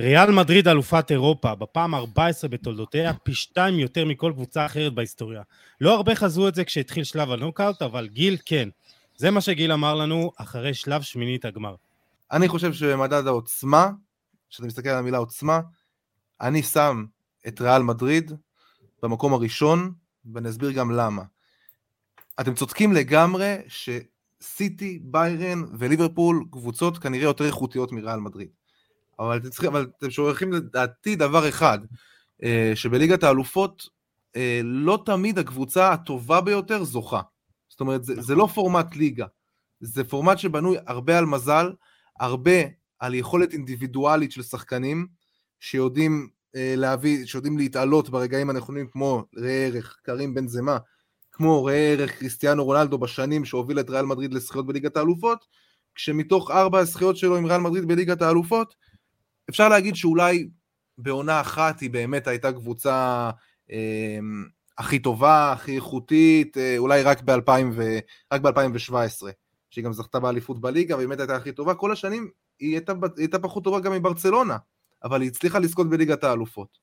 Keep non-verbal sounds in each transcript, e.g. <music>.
ריאל מדריד אלופת אירופה, בפעם 14 בתולדותיה, פי שתיים יותר מכל קבוצה אחרת בהיסטוריה. לא הרבה חזו את זה כשהתחיל שלב הנוקאוט, אבל גיל כן. זה מה שגיל אמר לנו אחרי שלב שמינית הגמר. אני חושב שבמדד העוצמה, כשאתה מסתכל על המילה עוצמה, אני שם את ריאל מדריד במקום הראשון, ואני אסביר גם למה. אתם צודקים לגמרי שסיטי, ביירן וליברפול קבוצות כנראה יותר איכותיות מריאל מדריד. אבל אתם, צריכים, אבל אתם שוכחים לדעתי דבר אחד, אה, שבליגת האלופות אה, לא תמיד הקבוצה הטובה ביותר זוכה. זאת אומרת, זה, זה לא פורמט ליגה, זה פורמט שבנוי הרבה על מזל, הרבה על יכולת אינדיבידואלית של שחקנים, שיודעים אה, להביא, שיודעים להתעלות ברגעים הנכונים, כמו ראה ערך קרים בן זמה, כמו ראה ערך קריסטיאנו רונלדו בשנים שהוביל את ריאל מדריד לזכיות בליגת האלופות, כשמתוך ארבע הזכיות שלו עם ריאל מדריד בליגת האלופות, אפשר להגיד שאולי בעונה אחת היא באמת הייתה קבוצה אה, הכי טובה, הכי איכותית, אה, אולי רק ב-2017, שהיא גם זכתה באליפות בליגה, והיא באמת הייתה הכי טובה. כל השנים היא הייתה, היא הייתה פחות טובה גם מברצלונה, אבל היא הצליחה לזכות בליגת האלופות.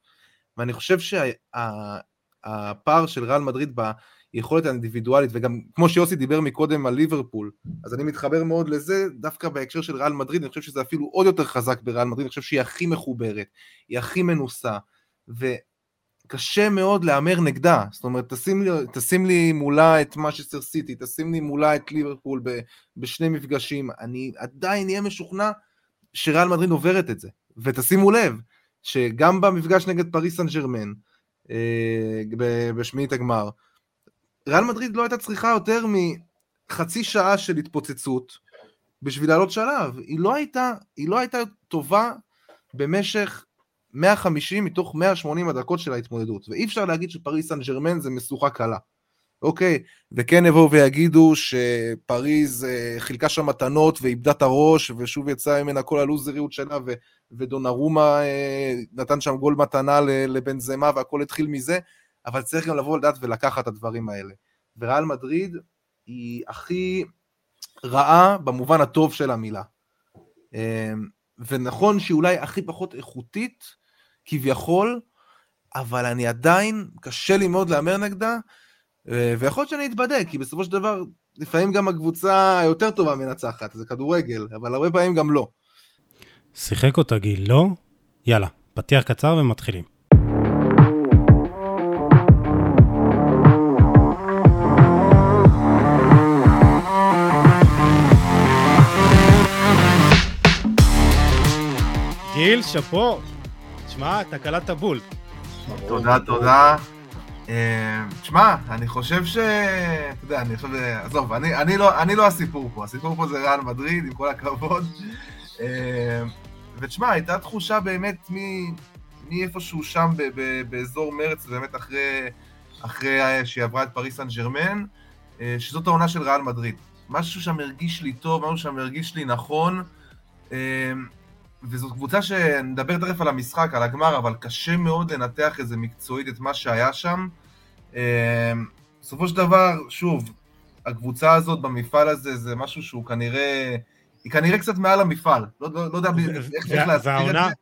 ואני חושב שהפער שה, של ריאל מדריד ביכולת האינדיבידואלית, וגם כמו שיוסי דיבר מקודם על ליברפול, אז אני מתחבר מאוד לזה, דווקא בהקשר של ריאל מדריד, אני חושב שזה אפילו עוד יותר חזק בריאל מדריד, אני חושב שהיא הכי מחוברת, היא הכי מנוסה, וקשה מאוד להמר נגדה, זאת אומרת, תשים לי, תשים לי מולה את משסטר סיטי, תשים לי מולה את ליברפול בשני מפגשים, אני עדיין אהיה משוכנע שריאל מדריד עוברת את זה. ותשימו לב, שגם במפגש נגד פריס סן ג'רמן, אה, בשמינית הגמר, ריאל מדריד לא הייתה צריכה יותר מחצי שעה של התפוצצות בשביל לעלות שלב. היא לא הייתה, היא לא הייתה טובה במשך 150 מתוך 180 הדקות של ההתמודדות, ואי אפשר להגיד שפריס סן ג'רמן זה משוכה קלה. אוקיי, וכן יבואו ויגידו שפריז אה, חילקה שם מתנות ואיבדה את הראש, ושוב יצאה ממנה כל הלוזריות שלה, ו- ודונרומה אה, נתן שם גול מתנה לבן זמה, והכל התחיל מזה, אבל צריך גם לבוא לדעת ולקחת את הדברים האלה. וריאל מדריד היא הכי רעה במובן הטוב של המילה. אה, ונכון שהיא אולי הכי פחות איכותית, כביכול, אבל אני עדיין, קשה לי מאוד להמר נגדה, ויכול להיות שאני אתבדק, כי בסופו של דבר, לפעמים גם הקבוצה היותר טובה מנצחת, זה כדורגל, אבל הרבה פעמים גם לא. שיחק אותה גיל, לא? יאללה, פתיח קצר ומתחילים. גיל, שאפו. תשמע, אתה קלטת בול. תודה, תודה. אה, תשמע, אני חושב ש... אתה יודע, אני חושב... עזוב, אני, אני, לא, אני לא הסיפור פה, הסיפור פה זה ריאל מדריד, עם כל הכבוד. אה, ותשמע, הייתה תחושה באמת מאיפשהו שם ב, ב, באזור מרץ, באמת אחרי, אחרי שהיא עברה את פריס סן ג'רמן, אה, שזאת העונה של ריאל מדריד. משהו שם הרגיש לי טוב, משהו שם הרגיש לי נכון. וזאת קבוצה שנדבר תכף על המשחק, על הגמר, אבל קשה מאוד לנתח איזה מקצועית את מה שהיה שם. אמ, בסופו של דבר, שוב, הקבוצה הזאת במפעל הזה זה משהו שהוא כנראה, היא כנראה קצת מעל המפעל, לא, לא, לא יודע איך צריך להסביר את זה.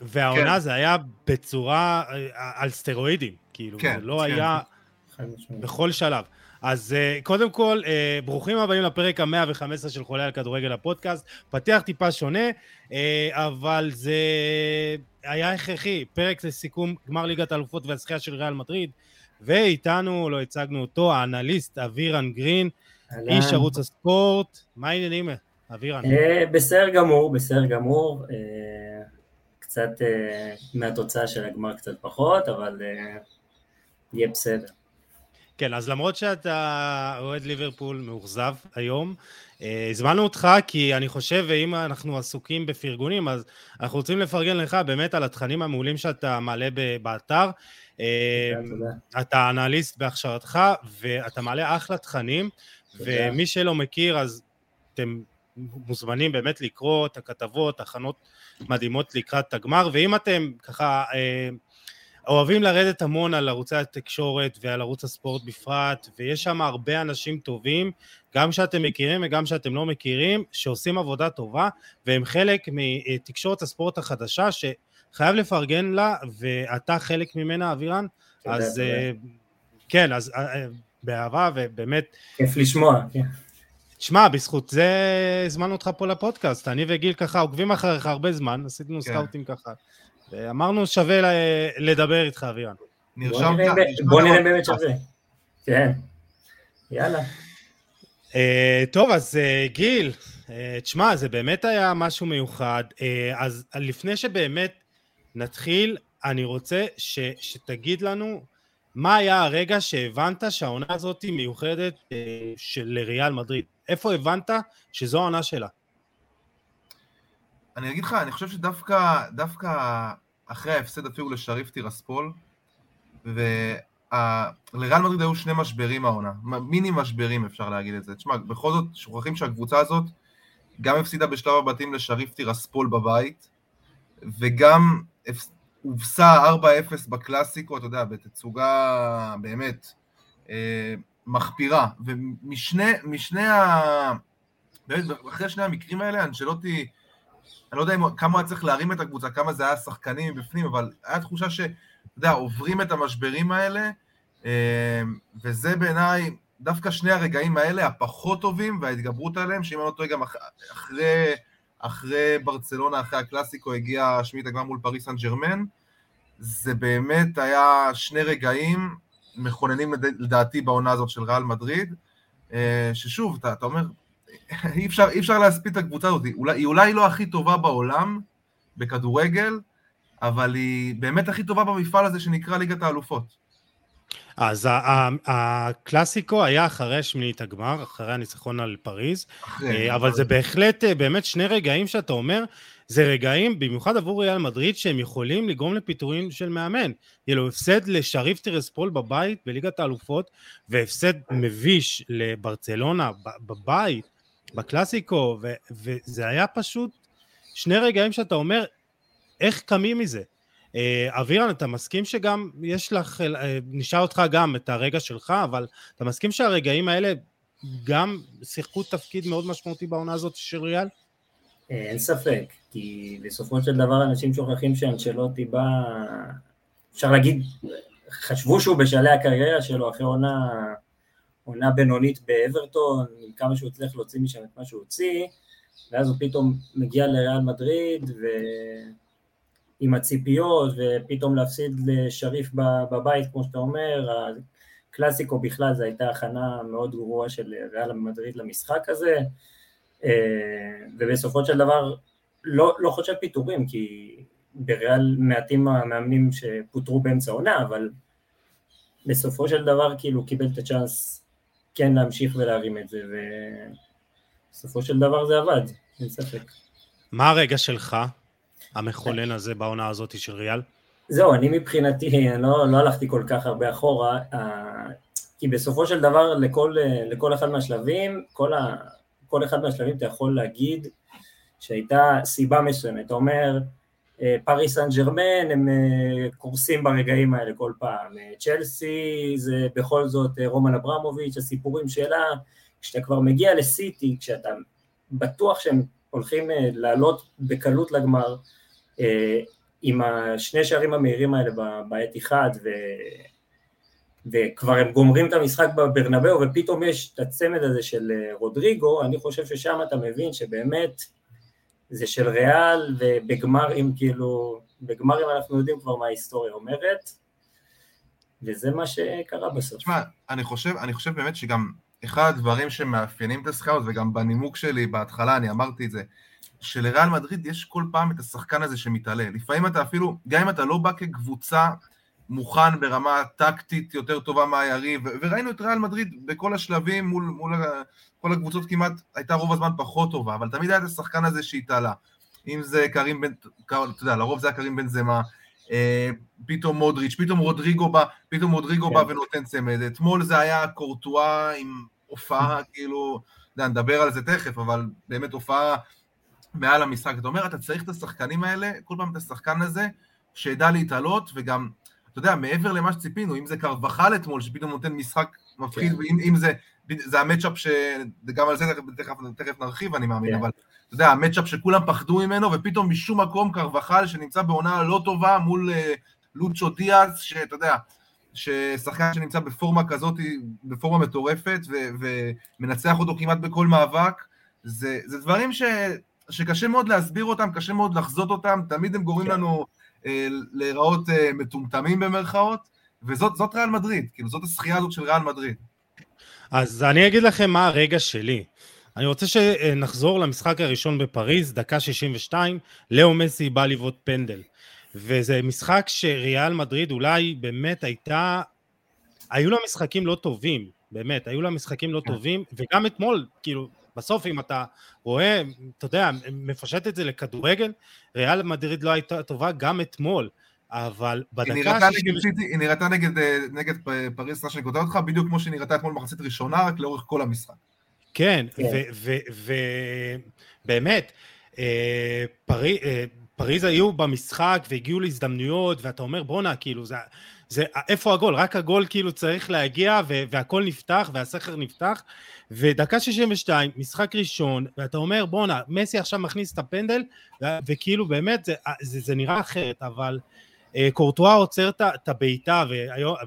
והעונה כן. זה היה בצורה, אה, על סטרואידים, כאילו, כן, זה לא כן. היה בכל שלב. אז uh, קודם כל, uh, ברוכים הבאים לפרק המאה וחמש עשרה של חולה על כדורגל הפודקאסט. פתיח טיפה שונה, uh, אבל זה היה הכרחי. פרק לסיכום גמר ליגת האלופות והזכייה של ריאל מדריד, ואיתנו, לא הצגנו אותו, האנליסט אבירן גרין, איש ערוץ הספורט. מה העניינים, אבירן? בסדר גמור, בסדר גמור. קצת מהתוצאה של הגמר קצת פחות, אבל יהיה בסדר. כן, אז למרות שאתה אוהד ליברפול מאוכזב היום, אה, הזמנו אותך כי אני חושב, ואם אנחנו עסוקים בפרגונים, אז אנחנו רוצים לפרגן לך באמת על התכנים המעולים שאתה מעלה באתר. אה, אתה אנליסט בהכשרתך, ואתה מעלה אחלה תכנים, ומי שלא מכיר, אז אתם מוזמנים באמת לקרוא את הכתבות, הכנות מדהימות לקראת הגמר, ואם אתם ככה... אה, אוהבים לרדת המון על ערוצי התקשורת ועל ערוץ הספורט בפרט, ויש שם הרבה אנשים טובים, גם שאתם מכירים וגם שאתם לא מכירים, שעושים עבודה טובה, והם חלק מתקשורת הספורט החדשה, שחייב לפרגן לה, ואתה חלק ממנה, אבירן. אז אה, כן, אז אה, באהבה, ובאמת... כיף לשמוע, כן. שמע, בזכות זה הזמנו אותך פה לפודקאסט, אני וגיל ככה עוקבים אחריך הרבה זמן, עשינו כן. סקאוטים ככה. אמרנו שווה לדבר איתך, אבירן. נרשמת. בוא נראה באמת שווה. כן. יאללה. Uh, טוב, אז uh, גיל, uh, תשמע, זה באמת היה משהו מיוחד. אז לפני שבאמת נתחיל, אני רוצה ש, שתגיד לנו מה היה הרגע שהבנת שהעונה הזאת היא מיוחדת של לריאל מדריד. איפה הבנת שזו העונה שלה? אני אגיד לך, אני חושב שדווקא דווקא אחרי ההפסד אפילו לשריף טירספול, ולריאל מדריד היו שני משברים העונה, מיני משברים אפשר להגיד את זה. תשמע, בכל זאת שוכחים שהקבוצה הזאת גם הפסידה בשלב הבתים לשריף טירספול בבית, וגם הובסה 4-0 בקלאסיקו, אתה יודע, בתצוגה באמת אה, מחפירה. ומשני ה... באמת, אחרי שני המקרים האלה, אנשלוטי... אני לא יודע כמה היה צריך להרים את הקבוצה, כמה זה היה שחקנים מבפנים, אבל היה תחושה ש... אתה יודע, עוברים את המשברים האלה, אה, וזה בעיניי, דווקא שני הרגעים האלה, הפחות טובים, וההתגברות עליהם, שאם אני לא טועה גם אחרי, אחרי ברצלונה, אחרי הקלאסיקו, הגיע שמית הגמר מול פריס סן ג'רמן, זה באמת היה שני רגעים מכוננים לדעתי בעונה הזאת של ריאל מדריד, אה, ששוב, אתה, אתה אומר, אי אפשר, אי אפשר להספיד את הקבוצה הזאת, אולי, היא אולי לא הכי טובה בעולם בכדורגל, אבל היא באמת הכי טובה במפעל הזה שנקרא ליגת האלופות. אז הקלאסיקו היה אחרי שמינית הגמר, אחרי הניצחון על פריז, אה, אבל זה בהחלט אה, באמת שני רגעים שאתה אומר, זה רגעים, במיוחד עבור ריאל מדריד, שהם יכולים לגרום לפיטורים של מאמן. יהיה לו הפסד לשריף טרספול בבית בליגת האלופות, והפסד מביש לברצלונה בבית, בקלאסיקו, ו- וזה היה פשוט שני רגעים שאתה אומר, איך קמים מזה? אה, אבירן, אתה מסכים שגם יש לך, אה, נשאל אותך גם את הרגע שלך, אבל אתה מסכים שהרגעים האלה גם שיחקו תפקיד מאוד משמעותי בעונה הזאת של ריאל? אה, אין ספק, כי בסופו של דבר אנשים שוכחים שאנשלוטי בא, אפשר להגיד, חשבו שהוא בשלהי הקריירה שלו אחרי עונה עונה בינונית באברטון, עם כמה שהוא הצליח להוציא משם את מה שהוא הוציא, ואז הוא פתאום מגיע לריאל מדריד, ועם הציפיות, ופתאום להפסיד לשריף בבית, כמו שאתה אומר, הקלאסיקו בכלל זו הייתה הכנה מאוד גרועה של ריאל מדריד למשחק הזה, ובסופו של דבר לא, לא חושב פיטורים, כי בריאל מעטים המאמנים שפוטרו באמצע עונה, אבל בסופו של דבר כאילו קיבל את הצ'אנס כן להמשיך ולהרים את זה, ובסופו של דבר זה עבד, אין ספק. מה הרגע שלך, המכונן הזה בעונה הזאת של ריאל? זהו, אני מבחינתי, אני לא, לא הלכתי כל כך הרבה אחורה, אה, כי בסופו של דבר לכל, לכל אחד מהשלבים, כל, ה, כל אחד מהשלבים אתה יכול להגיד שהייתה סיבה מסוימת, אתה אומר, פריס סן ג'רמן הם אה, קורסים ברגעים האלה כל פעם, אה, צ'לסי זה בכל זאת רומן אברמוביץ', הסיפורים שלה, כשאתה כבר מגיע לסיטי, כשאתה בטוח שהם הולכים לעלות בקלות לגמר, עם השני שערים המהירים האלה בעת אחד, ו... וכבר הם גומרים את המשחק בברנבאו, ופתאום יש את הצמד הזה של רודריגו, אני חושב ששם אתה מבין שבאמת זה של ריאל, ובגמרים כאילו, בגמרים אנחנו יודעים כבר מה ההיסטוריה אומרת, וזה מה שקרה בסוף. תשמע, אני חושב, אני חושב באמת שגם אחד הדברים שמאפיינים את הסקאוט, וגם בנימוק שלי בהתחלה אני אמרתי את זה, שלריאל מדריד יש כל פעם את השחקן הזה שמתעלה. לפעמים אתה אפילו, גם אם אתה לא בא כקבוצה מוכן ברמה טקטית יותר טובה מהיריב, וראינו את ריאל מדריד בכל השלבים מול, מול כל הקבוצות כמעט הייתה רוב הזמן פחות טובה, אבל תמיד היה את השחקן הזה שהתעלה. אם זה קרים בן, אתה יודע, לרוב זה היה קרים בן זמה, אה, פתאום מודריץ', פתאום רודריגו בא, פתאום רודריגו כן. בא ונותן צמד. אתמול זה היה קורטואה עם הופעה, <laughs> כאילו, אתה יודע, נדבר על זה תכף, אבל באמת הופעה מעל המשחק. אתה אומר, אתה צריך את השחקנים האלה, כל פעם את השחקן הזה, שידע להתעלות, וגם אתה יודע, מעבר למה שציפינו, אם זה קרבחל אתמול, שפתאום נותן משחק מפחיד, כן. ואם זה, זה המצ'אפ שגם על זה תכף, תכף נרחיב, אני מאמין, כן. אבל אתה יודע, המצ'אפ שכולם פחדו ממנו, ופתאום משום מקום קרבחל, שנמצא בעונה לא טובה מול uh, לוצ'ו דיאז, שאתה יודע, ששחקן שנמצא בפורמה כזאת, בפורמה מטורפת, ו- ומנצח אותו כמעט בכל מאבק, זה, זה דברים ש, שקשה מאוד להסביר אותם, קשה מאוד לחזות אותם, תמיד הם גורמים כן. לנו אה, להיראות אה, מטומטמים במרכאות, וזאת ריאל מדריד, כאילו זאת השחייה הזאת של ריאל מדריד. אז אני אגיד לכם מה הרגע שלי. אני רוצה שנחזור למשחק הראשון בפריז, דקה 62, לאו מסי בא לבעוט פנדל. וזה משחק שריאל מדריד אולי באמת הייתה, היו לה משחקים לא טובים, באמת, היו לה משחקים לא כן. טובים, וגם אתמול, כאילו, בסוף אם אתה רואה, אתה יודע, מפשט את זה לכדורגל, ריאל מדריד לא הייתה טובה גם אתמול. אבל בדקה היא נראתה נגד סיטי, היא נראתה נגד, אה, נגד פריס, סליחה שאני כותב אותך, בדיוק כמו שהיא נראתה אתמול במחצית ראשונה, רק לאורך כל המשחק. כן, ובאמת, אה, אה, פריז היו במשחק והגיעו להזדמנויות, ואתה אומר בואנה, כאילו, זה, זה, איפה הגול? רק הגול כאילו צריך להגיע, והכל נפתח, והסכר נפתח, ודקה 62, משחק ראשון, ואתה אומר בואנה, מסי עכשיו מכניס את הפנדל, וכאילו באמת זה, זה, זה נראה אחרת, אבל אה, קורטואה עוצר את הבעיטה,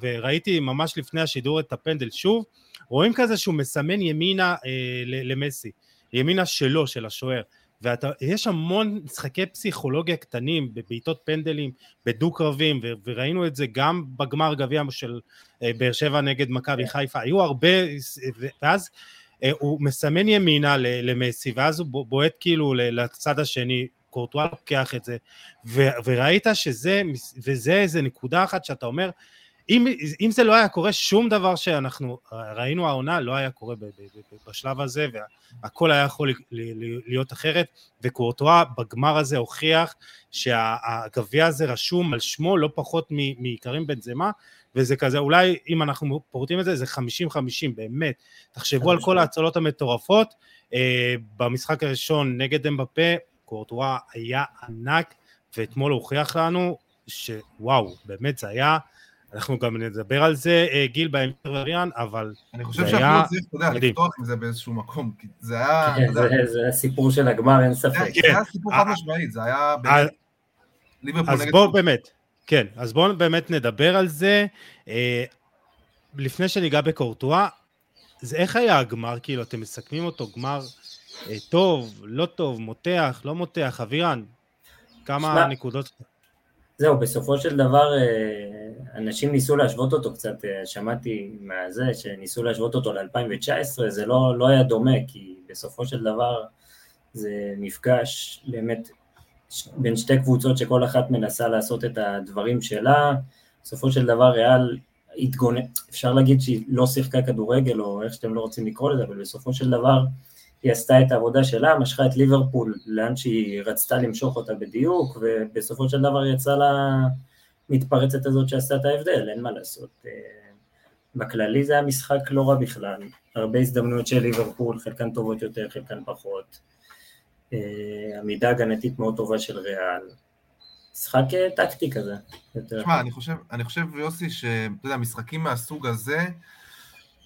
וראיתי ממש לפני השידור את הפנדל שוב, רואים כזה שהוא מסמן ימינה אה, למסי, ימינה שלו, של השוער. ויש המון משחקי פסיכולוגיה קטנים בבעיטות פנדלים, בדו-קרבים, וראינו את זה גם בגמר גביע של אה, באר שבע נגד מכבי כן. חיפה, היו הרבה, ואז אה, הוא מסמן ימינה למסי, ואז הוא בועט כאילו לצד השני, קורטואל לוקח את זה, וראית שזה, וזה איזה נקודה אחת שאתה אומר, אם, אם זה לא היה קורה, שום דבר שאנחנו ראינו העונה לא היה קורה בשלב הזה, והכל היה יכול להיות אחרת, וקורטואה בגמר הזה הוכיח שהגביע הזה רשום על שמו לא פחות מקרים בן זמה, וזה כזה, אולי אם אנחנו פורטים את זה, זה 50-50 באמת. תחשבו על כל ההצלות המטורפות, אה, במשחק הראשון נגד אמבפה, קורטואה היה ענק, ואתמול הוכיח לנו שוואו, באמת זה היה אנחנו גם נדבר על זה, אה, גיל, בהמשך וריאן, אבל אני חושב שאפילו צריך, אתה יודע, לפתוח עם זה באיזשהו מקום, כי זה היה... כן, זה הסיפור של הגמר, אין ספק. זה היה סיפור חד משמעית, זה היה באמת... אז בואו באמת, כן, אז בואו באמת נדבר על זה. אה, לפני שניגע בקורטואה, זה איך היה הגמר, כאילו, אתם מסכמים אותו גמר אה, טוב, לא טוב, מותח, לא מותח, אבירן, כמה נקודות? זהו, בסופו של דבר אה, אנשים ניסו להשוות אותו קצת, אה, שמעתי מהזה שניסו להשוות אותו ל-2019, זה לא, לא היה דומה, כי בסופו של דבר זה מפגש באמת בין שתי קבוצות שכל אחת מנסה לעשות את הדברים שלה, בסופו של דבר ריאל התגונן, אפשר להגיד שהיא לא שיחקה כדורגל או איך שאתם לא רוצים לקרוא לזה, אבל בסופו של דבר היא עשתה את העבודה שלה, משכה את ליברפול לאן שהיא רצתה למשוך אותה בדיוק, ובסופו של דבר יצאה לה מתפרצת הזאת שעשתה את ההבדל, אין מה לעשות. אה, בכללי זה היה משחק לא רע בכלל, הרבה הזדמנויות של ליברפול, חלקן טובות יותר, חלקן פחות. אה, עמידה הגנתית מאוד טובה של ריאל. משחק אה, טקטי כזה. תשמע, אני חושב, אני חושב, יוסי, שאתה יודע, משחקים מהסוג הזה,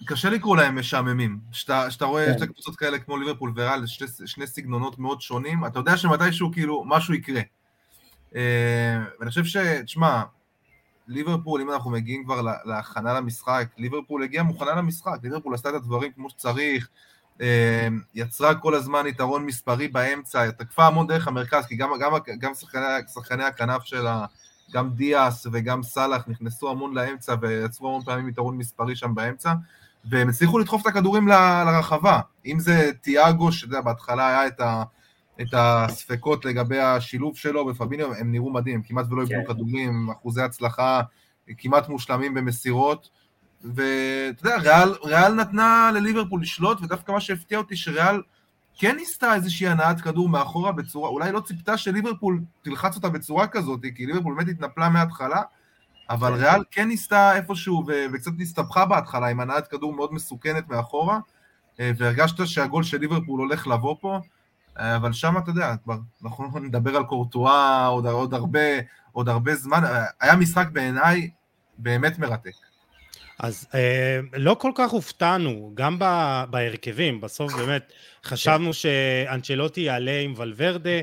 קשה לקרוא להם משעממים. כשאתה רואה כן. שתי קבוצות כאלה כמו ליברפול וריאל, שני, שני סגנונות מאוד שונים, אתה יודע שמתישהו כאילו משהו יקרה. אה, ואני חושב ש... תשמע, ליברפול, אם אנחנו מגיעים כבר להכנה למשחק, ליברפול הגיעה מוכנה למשחק, ליברפול עשתה את הדברים כמו שצריך, אה, יצרה כל הזמן יתרון מספרי באמצע, תקפה המון דרך המרכז, כי גם, גם, גם שחקני, שחקני הכנף שלה, גם דיאס וגם סאלח נכנסו המון לאמצע ויצרו המון פעמים יתרון מספרי שם באמצע. והם הצליחו לדחוף את הכדורים ל, לרחבה. אם זה תיאגו, שאתה יודע, בהתחלה היה את, ה, את הספקות לגבי השילוב שלו, ופביניו, הם נראו מדהים, הם כמעט ולא איבדו כן. כדורים, אחוזי הצלחה כמעט מושלמים במסירות. ואתה יודע, ריאל, ריאל נתנה לליברפול לשלוט, ודווקא מה שהפתיע אותי, שריאל כן ניסתה איזושהי הנעת כדור מאחורה בצורה, אולי לא ציפתה שליברפול תלחץ אותה בצורה כזאת, כי ליברפול באמת התנפלה מההתחלה, אבל כן. ריאל כן ניסתה איפשהו וקצת נסתבכה בהתחלה עם הנעת כדור מאוד מסוכנת מאחורה, אה, והרגשת שהגול של ליברפול הולך לבוא פה, אה, אבל שם אתה יודע, כבר אנחנו <laughs> נדבר על קורטואה עוד, עוד, הרבה, עוד הרבה זמן, אה, היה משחק בעיניי באמת מרתק. אז אה, לא כל כך הופתענו, גם בהרכבים, בסוף באמת חשבנו שאנצ'לוטי יעלה עם ולוורדה.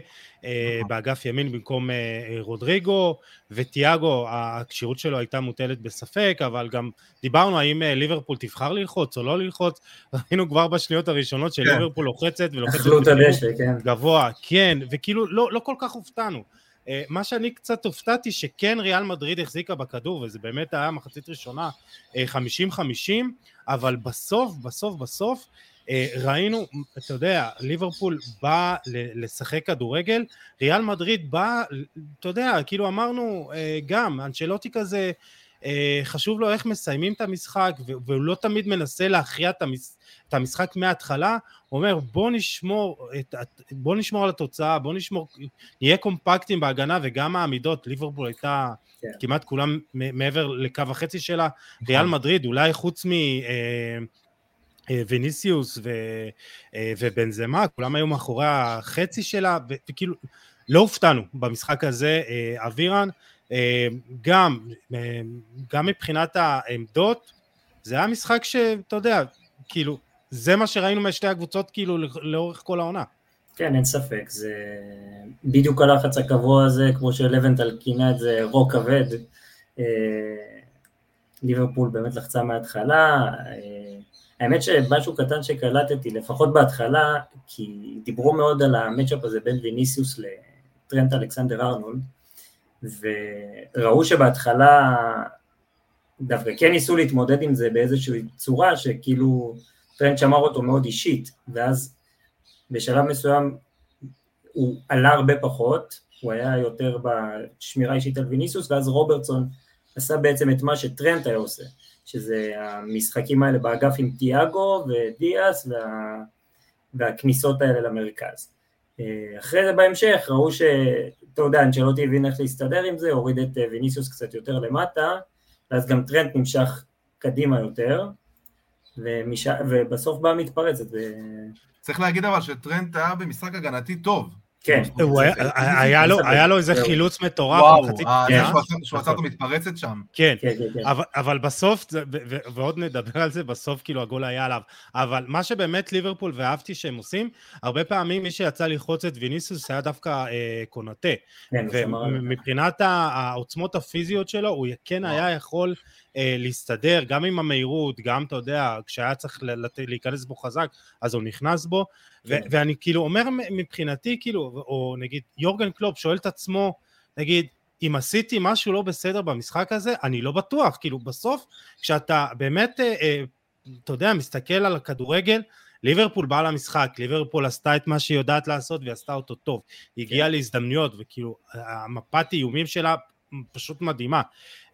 באגף ימין במקום אה, אה, רודריגו, וטיאגו, הכשירות שלו הייתה מוטלת בספק, אבל גם דיברנו האם אה, ליברפול תבחר ללחוץ או לא ללחוץ, <laughs> ראינו כבר בשניות הראשונות שליברפול כן. לוחצת ולוחצת כן. גבוה, כן, וכאילו לא, לא כל כך הופתענו. אה, מה שאני קצת הופתעתי שכן ריאל מדריד החזיקה בכדור וזה באמת היה מחצית ראשונה 50-50 אה, אבל בסוף בסוף בסוף אה, ראינו, אתה יודע, ליברפול בא לשחק כדורגל, ריאל מדריד בא, אתה יודע, כאילו אמרנו גם, אנצ'לוטי כזה חשוב לו איך מסיימים את המשחק והוא לא תמיד מנסה להכריע את המשחק את המשחק מההתחלה, הוא אומר בוא נשמור, את, בוא נשמור על התוצאה, בוא נשמור, נהיה קומפקטים בהגנה וגם העמידות, ליברפול הייתה כן. כמעט כולם מעבר לקו החצי שלה, נכון. ריאל מדריד אולי חוץ מ... אה, אה, וניסיוס ו, אה, ובנזמה, כולם היו מאחורי החצי שלה, וכאילו לא הופתענו במשחק הזה, אבירן, גם, גם מבחינת העמדות, זה היה משחק שאתה יודע, כאילו, זה מה שראינו משתי הקבוצות כאילו לאורך כל העונה. כן, אין ספק, זה בדיוק הלחץ הקבוע הזה, כמו שלבנטל כינה את זה רוק כבד. אה, ליברפול באמת לחצה מההתחלה, אה, האמת שמשהו קטן שקלטתי, לפחות בהתחלה, כי דיברו מאוד על המצ'אפ הזה בין ויניסיוס לטרנט אלכסנדר ארנולד, וראו שבהתחלה דווקא כן ניסו להתמודד עם זה באיזושהי צורה שכאילו טרנד שמר אותו מאוד אישית, ואז בשלב מסוים הוא עלה הרבה פחות, הוא היה יותר בשמירה אישית על ויניסוס, ואז רוברטסון עשה בעצם את מה שטרנט היה עושה, שזה המשחקים האלה באגף עם תיאגו ודיאס וה... והכניסות האלה למרכז. אחרי זה בהמשך ראו שאתה יודע, אנצ'לוטי הבין איך להסתדר עם זה, הוריד את ויניסיוס קצת יותר למטה, ואז גם טרנט נמשך קדימה יותר, ומש... ובסוף באה מתפרצת. ו... צריך להגיד אבל שטרנט היה במשחק הגנתי טוב. כן. היה לו איזה חילוץ מטורף. וואו, אה, שהוא עשה אותו מתפרצת שם. כן, כן, כן, אבל בסוף, ועוד נדבר על זה, בסוף כאילו הגול היה עליו. אבל מה שבאמת ליברפול ואהבתי שהם עושים, הרבה פעמים מי שיצא ללחוץ את ויניסוס היה דווקא אה, קונטה. ומבחינת העוצמות הפיזיות שלו, הוא כן היה יכול להסתדר גם עם המהירות, גם אתה יודע, כשהיה צריך להיכנס בו חזק, אז הוא נכנס בו, כן. ואני כאילו אומר מבחינתי, כאילו, או נגיד יורגן קלופ שואל את עצמו, נגיד, אם עשיתי משהו לא בסדר במשחק הזה, אני לא בטוח, כאילו בסוף, כשאתה באמת, אה, אה, אתה יודע, מסתכל על הכדורגל, ליברפול באה למשחק, ליברפול עשתה את מה שהיא יודעת לעשות והיא עשתה אותו טוב, היא הגיעה כן. להזדמנויות וכאילו המפת איומים שלה פשוט מדהימה.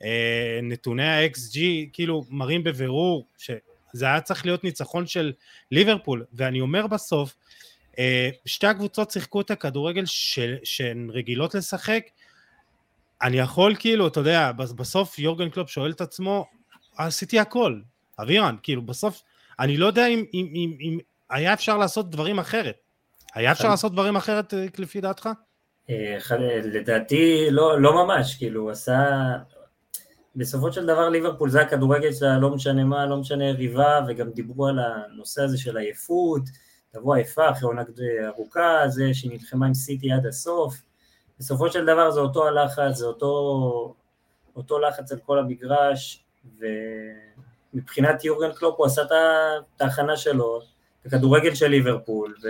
אה, נתוני ה-XG כאילו מראים בבירור שזה היה צריך להיות ניצחון של ליברפול, ואני אומר בסוף, אה, שתי הקבוצות שיחקו את הכדורגל שהן רגילות לשחק, אני יכול כאילו, אתה יודע, בסוף יורגן קלופ שואל את עצמו, עשיתי הכל, אבירן, כאילו בסוף, אני לא יודע אם, אם, אם, אם היה אפשר לעשות דברים אחרת. היה אפשר לעשות דברים אחרת אה, לפי דעתך? אה, לדעתי לא, לא ממש, כאילו הוא עשה, בסופו של דבר ליברפול זה הכדורגל שלה, לא משנה מה, לא משנה יריבה, וגם דיברו על הנושא הזה של עייפות, תבוא עייפה אחרי עונה ארוכה, זה שהיא נלחמה עם סיטי עד הסוף, בסופו של דבר זה אותו הלחץ, זה אותו, אותו לחץ על כל המגרש, ומבחינת יורגן קלופ הוא עשה את ההכנה שלו, את הכדורגל של ליברפול, ו...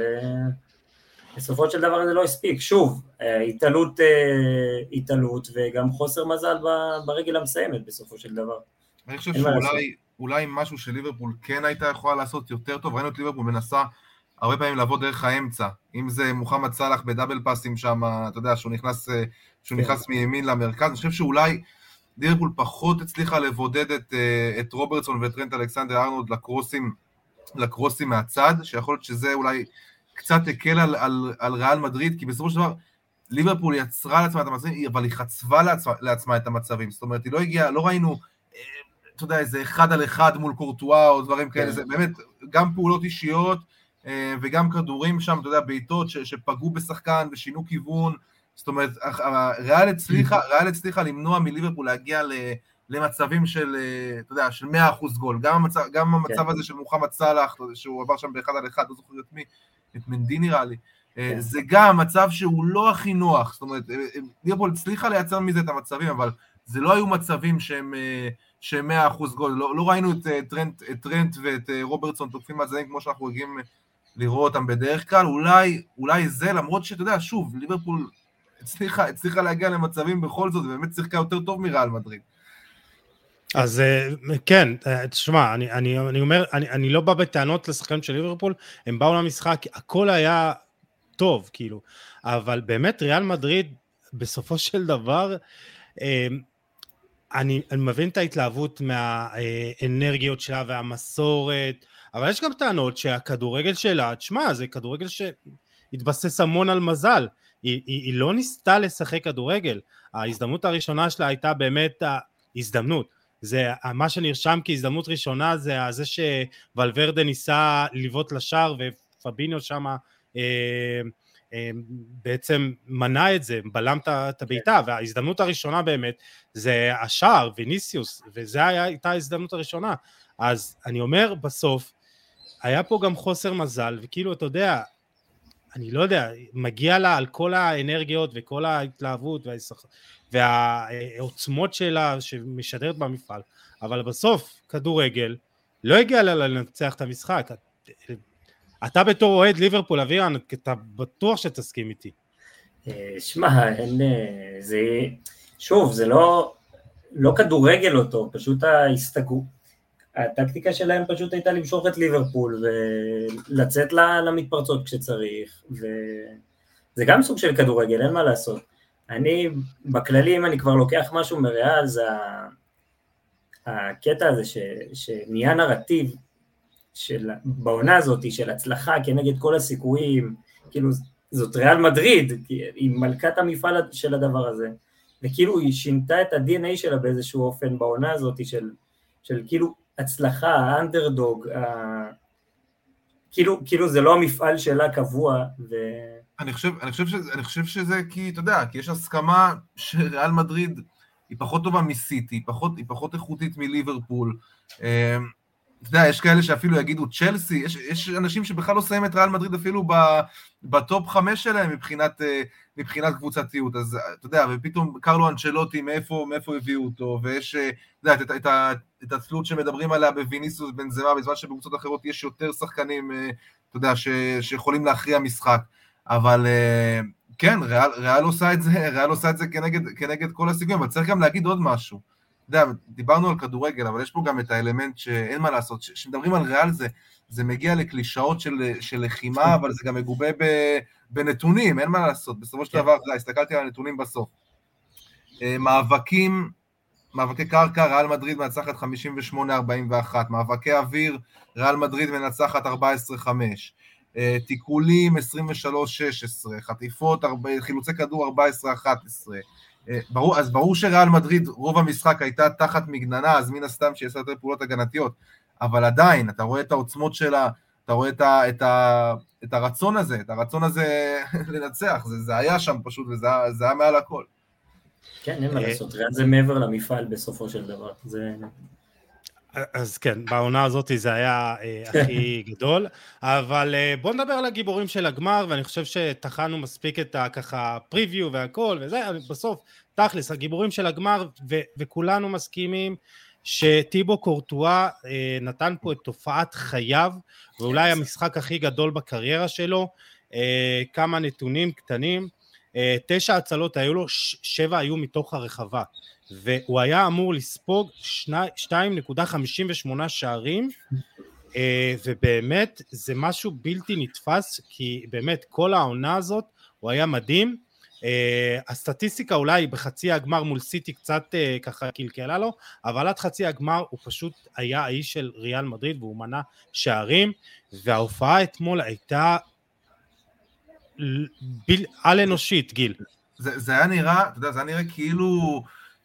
בסופו של דבר זה לא הספיק, שוב, אה, התעלות, אה, התעלות וגם חוסר מזל ברגל המסיימת בסופו של דבר. אני חושב שאולי אולי משהו שליברפול כן הייתה יכולה לעשות יותר טוב, ראינו את ליברפול מנסה הרבה פעמים לעבוד דרך האמצע, אם זה מוחמד סאלח בדאבל פאסים שם, אתה יודע, שהוא נכנס, אה, שהוא כן. נכנס מימין למרכז, אני חושב שאולי ליברפול פחות הצליחה לבודד את, את רוברטסון ואת רנט אלכסנדר ארנולד לקרוסים, לקרוסים מהצד, שיכול להיות שזה אולי קצת הקל על, על, על ריאל מדריד, כי בסופו של דבר ליברפול יצרה לעצמה את המצבים, אבל היא חצבה לעצמה, לעצמה את המצבים, זאת אומרת, היא לא הגיעה, לא ראינו, אה, אתה יודע, איזה אחד על אחד מול קורטואה או דברים כאלה, כן. זה באמת, גם פעולות אישיות אה, וגם כדורים שם, אתה יודע, בעיטות שפגעו בשחקן ושינו כיוון, זאת אומרת, ריאל הצליחה, ריאל הצליחה למנוע מליברפול להגיע למצבים של, אה, אתה יודע, של 100% גול. גם המצב, גם המצב כן. הזה של מוחמד סאלח, שהוא עבר שם באחד על אחד, לא זוכר את מי, את מנדי נראה לי. אה, כן. זה גם מצב שהוא לא הכי נוח, זאת אומרת, ליברפול הצליחה לייצר מזה את המצבים, אבל זה לא היו מצבים שהם, שהם 100% גול. לא, לא ראינו את טרנט, את טרנט ואת רוברטסון תוקפים מהצדדים כמו שאנחנו רגילים לראות אותם בדרך כלל. אולי, אולי זה, למרות שאתה יודע, שוב, ליברפול הצליחה, הצליחה להגיע למצבים בכל זאת, ובאמת שיחקה יותר טוב מריאל מדריד. אז אה, כן, אה, תשמע, אני, אני, אני אומר, אני, אני לא בא בטענות לשחקנים של ליברפול, הם באו למשחק, הכל היה טוב, כאילו, אבל באמת ריאל מדריד, בסופו של דבר, אה, אני, אני מבין את ההתלהבות מהאנרגיות שלה והמסורת, אבל יש גם טענות שהכדורגל שלה, תשמע, זה כדורגל שהתבסס המון על מזל. היא, היא, היא לא ניסתה לשחק כדורגל, ההזדמנות הראשונה שלה הייתה באמת ההזדמנות. זה מה שנרשם כהזדמנות ראשונה זה זה שוולברדה ניסה לבעוט לשער ופביניו שמה אה, אה, בעצם מנע את זה, בלם את הבעיטה, כן. וההזדמנות הראשונה באמת זה השער, ויניסיוס, וזו הייתה ההזדמנות הראשונה. אז אני אומר בסוף, היה פה גם חוסר מזל, וכאילו אתה יודע, אני לא יודע, מגיע לה על כל האנרגיות וכל ההתלהבות והשח... והעוצמות שלה שמשדרת במפעל, אבל בסוף כדורגל לא הגיע לה לנצח את המשחק. אתה בתור אוהד ליברפול, אבירן, אתה בטוח שתסכים איתי. אה, שמע, אין... אה, זה... שוב, זה לא, לא כדורגל טוב, פשוט ההסתגרות. הטקטיקה שלהם פשוט הייתה למשוך את ליברפול ולצאת למתפרצות כשצריך, וזה גם סוג של כדורגל, אין מה לעשות. אני, בכללי, אם אני כבר לוקח משהו מריאל, זה הקטע הזה ש, שנהיה נרטיב של, בעונה הזאת של הצלחה כנגד כל הסיכויים, כאילו זאת ריאל מדריד, היא מלכת המפעל של הדבר הזה, וכאילו היא שינתה את ה-DNA שלה באיזשהו אופן בעונה הזאת של, של כאילו הצלחה, האנדרדוג, ה... כאילו, כאילו זה לא המפעל שלה קבוע. ו... אני חושב, אני, חושב שזה, אני חושב שזה כי, אתה יודע, כי יש הסכמה שריאל מדריד היא פחות טובה מסיטי, פחות, היא פחות איכותית מליברפול. אמ, אתה יודע, יש כאלה שאפילו יגידו צ'לסי, יש, יש אנשים שבכלל לא שמים את ריאל מדריד אפילו בטופ חמש שלהם מבחינת, אה, מבחינת קבוצתיות, אז אתה יודע, ופתאום קרלו אנצ'לוטי, מאיפה, מאיפה הביאו אותו, ויש, אה, אתה יודע, את, את, את, את התלות שמדברים עליה בוויניסוס בנזמה, בזמן שבקבוצות אחרות יש יותר שחקנים, אה, אתה יודע, ש, שיכולים להכריע משחק, אבל כן, ריאל, ריאל עושה את זה, <laughs> ריאל עושה את זה כנגד, כנגד כל הסיכויים, אבל צריך גם להגיד עוד משהו. אתה יודע, דיברנו על כדורגל, אבל יש פה גם את האלמנט שאין מה לעשות, כשמדברים על ריאל זה, זה מגיע לקלישאות של, של לחימה, אבל זה גם מגובה ב, בנתונים, אין מה לעשות, בסופו של כן. דבר, הסתכלתי על הנתונים בסוף. אה, מאבקים, מאבקי קרקע, ריאל מדריד מנצחת 58-41, מאבקי אוויר, ריאל מדריד מנצחת 14-5, אה, תיקולים 23-16, חטיפות, חילוצי כדור 14-11, אה, ברור, אז ברור שריאל מדריד, רוב המשחק הייתה תחת מגננה, אז מן הסתם שהיא עושה יותר פעולות הגנתיות, אבל עדיין, אתה רואה את העוצמות שלה, אתה רואה את, ה, את, ה, את הרצון הזה, את הרצון הזה <laughs> לנצח, זה, זה היה שם פשוט, וזה היה מעל הכל. כן, אין מה לעשות, ריאל זה מעבר למפעל בסופו של דבר, זה... אז כן, בעונה הזאת זה היה אה, הכי גדול, אבל אה, בואו נדבר על הגיבורים של הגמר, ואני חושב שטחנו מספיק את הככה פריוויו והכל, וזה, בסוף, תכלס, הגיבורים של הגמר, ו- וכולנו מסכימים שטיבו קורטואה אה, נתן פה את תופעת חייו, ואולי המשחק הכי גדול בקריירה שלו, אה, כמה נתונים קטנים, אה, תשע הצלות היו לו, שבע היו מתוך הרחבה. והוא היה אמור לספוג 2.58 שערים, אה, ובאמת זה משהו בלתי נתפס, כי באמת כל העונה הזאת הוא היה מדהים. אה, הסטטיסטיקה אולי בחצי הגמר מול סיטי קצת אה, ככה קלקלה לו, אבל עד חצי הגמר הוא פשוט היה האיש של ריאל מדריד והוא מנע שערים, וההופעה אתמול הייתה על אנושית, גיל. זה, זה היה נראה, אתה יודע, זה היה נראה כאילו...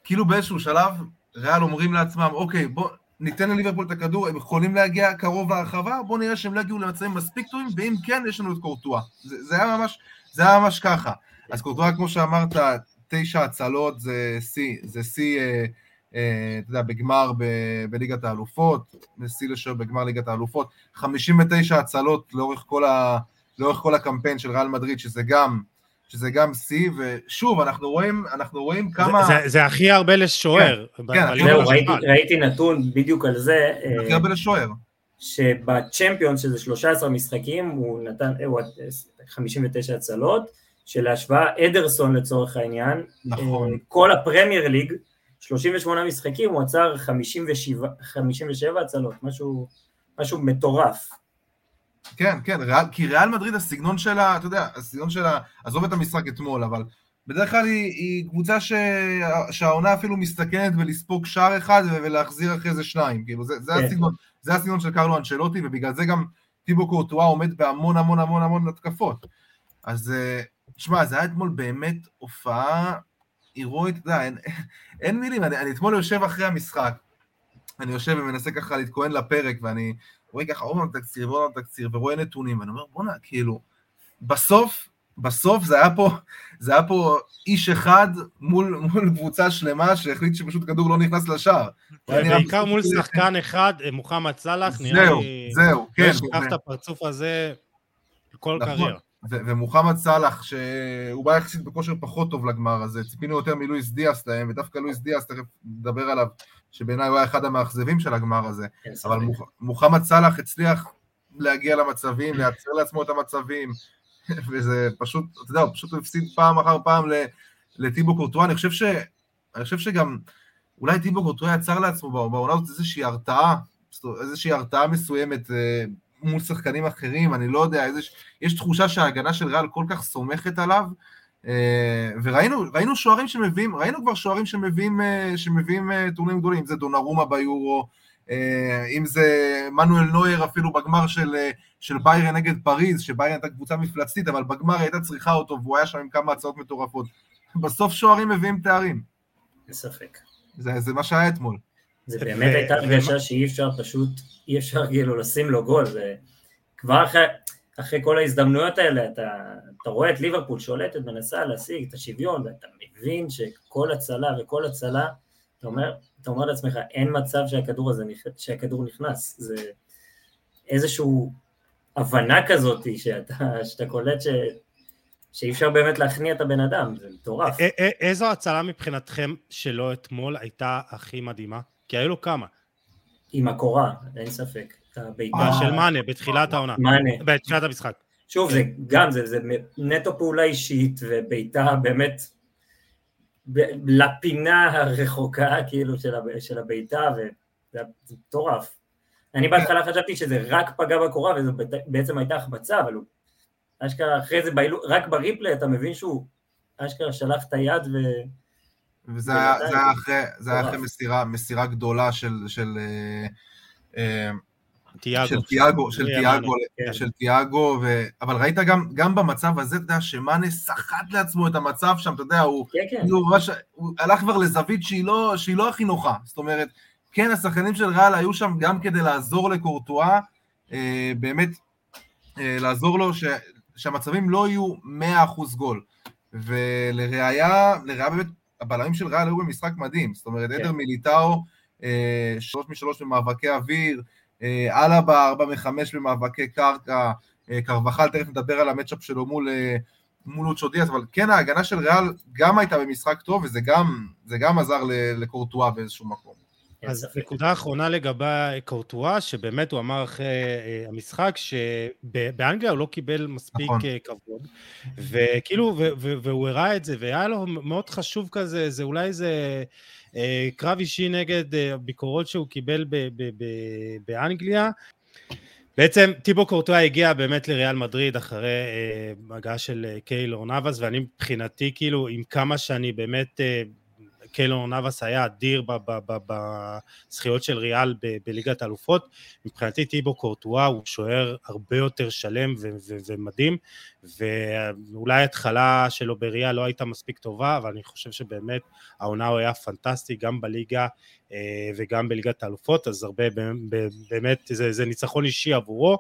כאילו באיזשהו שלב ריאל אומרים לעצמם, אוקיי, בוא ניתן לליברפול את הכדור, הם יכולים להגיע קרוב להרחבה, בוא נראה שהם לא יגיעו למצבים מספיק טובים, ואם כן, יש לנו את קורטואה. זה, זה, היה ממש, זה היה ממש ככה. אז קורטואה, כמו שאמרת, תשע הצלות זה שיא, זה שיא, אה, אתה יודע, בגמר בליגת האלופות, נשיא לשוער בגמר ליגת האלופות, 59 הצלות לאורך כל, ה, לאורך כל הקמפיין של ריאל מדריד, שזה גם, שזה גם שיא, ושוב, אנחנו רואים, אנחנו רואים כמה... זה, זה, זה הכי הרבה לשוער. כן, כן זהו, ראיתי, ראיתי נתון בדיוק על זה. הכי הרבה לשוער. שבצ'מפיון, שזה 13 משחקים, הוא נתן הוא 59 הצלות, שלהשוואה אדרסון לצורך העניין, נכון. כל הפרמייר ליג, 38 משחקים, הוא עצר 57, 57 הצלות, משהו, משהו מטורף. כן, כן, ריאל, כי ריאל מדריד הסגנון שלה, אתה יודע, הסגנון שלה, עזוב את המשחק אתמול, אבל בדרך כלל היא, היא קבוצה ש... שהעונה אפילו מסתכנת בלספוג שער אחד ולהחזיר אחרי זה שניים, כאילו זה, זה, כן. הסגנון, זה הסגנון של קרלו אנצ'לוטי, ובגלל זה גם טיבו קורטואה עומד בהמון המון המון המון התקפות. אז תשמע, זה היה אתמול באמת הופעה הירואית, אתה יודע, אין, <laughs> אין מילים, אני, אני אתמול יושב אחרי המשחק, אני יושב ומנסה ככה להתכונן לפרק, ואני רואה ככה עוד פעם תקציר ועוד פעם תקציר, ורואה נתונים, ואני אומר, בואנה, כאילו, בסוף, בסוף זה היה פה, זה היה פה איש אחד מול, מול קבוצה שלמה שהחליט שפשוט כדור לא נכנס לשער. בעיקר מול שחקן אחד, מוחמד סאלח, נראה לי... זהו, זהו, כן. לא אשכח את הפרצוף הזה כל נכון. קריירה. ומוחמד סאלח, שהוא בא יחסית בכושר פחות טוב לגמר הזה, ציפינו יותר מלואיס דיאס להם, ודווקא לואיס דיאס, תכף נדבר עליו, שבעיניי הוא היה אחד המאכזבים של הגמר הזה, כן, אבל מוח, מוחמד סאלח הצליח להגיע למצבים, לייצר לעצמו את המצבים, <laughs> וזה פשוט, אתה יודע, הוא פשוט הפסיד פעם אחר פעם לטיבו קורטואה, אני חושב ש... אני חושב שגם, אולי טיבו קורטואה יצר לעצמו בעונה הזאת איזושהי הרתעה, איזושהי הרתעה מסוימת, אה, מול שחקנים אחרים, אני לא יודע, איזה, יש תחושה שההגנה של ריאל כל כך סומכת עליו, וראינו שוערים שמביאים, ראינו כבר שוערים שמביאים, אה, שמביאים אה, טורנירים גדולים, אם זה דונרומה ביורו, אם זה מנואל נויר אפילו בגמר של, של ביירן נגד פריז, שביירן הייתה קבוצה מפלצתית, אבל בגמר הייתה צריכה אותו, והוא היה שם עם כמה הצעות מטורפות. בסוף שוערים מביאים תארים. אין ספק. זה, זה מה שהיה אתמול. זה באמת הייתה הרגשה שאי אפשר פשוט, אי אפשר כאילו לשים לו גול, וכבר אחרי, אחרי כל ההזדמנויות האלה, אתה, אתה רואה את ליברפול שולטת, מנסה להשיג את השוויון, ואתה מבין שכל הצלה וכל הצלה, אתה אומר, אתה אומר לעצמך, אין מצב שהכדור הזה, שהכדור נכנס, זה איזושהי הבנה כזאת שאתה, שאתה קולט ש... שאי אפשר באמת להכניע את הבן אדם, זה מטורף. איזו הצלה מבחינתכם שלא אתמול הייתה הכי מדהימה? כי היו לו כמה. עם הקורה, אין ספק. הבעיטה של מאנה בתחילת העונה. מאנה. בתחילת המשחק. שוב, זה גם, זה, זה נטו פעולה אישית, ובעיטה באמת לפינה הרחוקה, כאילו, של, של הבעיטה, וזה מטורף. אני בהתחלה חשבתי שזה רק פגע בקורה, וזו בעצם הייתה החמצה, אבל הוא... אשכרה אחרי זה, רק בריפלי אתה מבין שהוא אשכרה שלח את היד ו... וזה היה, זה היה אחרי, זה היה אחרי מסירה, מסירה גדולה של, של, אה, אה, תיאגו, של תיאגו, של תיאגו, כן. של תיאגו, ו... אבל ראית גם, גם במצב הזה, אתה יודע, שמאנה סחט לעצמו את המצב שם, אתה יודע, הוא, כן, כן. הוא, ממש, הוא הלך כבר לזווית שהיא לא, שהיא לא הכי נוחה, זאת אומרת, כן, השחקנים של ריאל היו שם גם כדי לעזור לקורטואה, אה, באמת, אה, לעזור לו ש, שהמצבים לא יהיו 100% גול, ולראיה, לראיה באמת הבלמים של ריאל היו במשחק מדהים, זאת אומרת, עדר כן. מיליטאו, אה, שלוש משלוש במאבקי אוויר, אלבה ארבע מחמש במאבקי קרקע, אה, קרבחל, תכף נדבר על המצ'אפ שלו מול, מול אוצ'ו דיאס, אבל כן ההגנה של ריאל גם הייתה במשחק טוב, וזה גם, גם עזר לקורטואה באיזשהו מקום. אז נקודה אחרונה לגבי קורטואה, שבאמת הוא אמר אחרי המשחק שבאנגליה הוא לא קיבל מספיק נכון. כבוד, וכאילו, והוא הראה את זה, והיה לו מאוד חשוב כזה, זה אולי איזה קרב אישי נגד הביקורות שהוא קיבל באנגליה. בעצם טיבו קורטואה הגיע באמת לריאל מדריד אחרי הגעה של קיילור נאבס, ואני מבחינתי כאילו עם כמה שאני באמת קיילור נאבס היה אדיר בזכיות של ריאל בליגת האלופות, מבחינתי טיבו קורטואה הוא שוער הרבה יותר שלם ומדהים, ואולי ההתחלה שלו בריאל לא הייתה מספיק טובה, אבל אני חושב שבאמת העונה הוא היה פנטסטי גם בליגה אה, וגם בליגת האלופות, אז הרבה באמת זה, זה ניצחון אישי עבורו.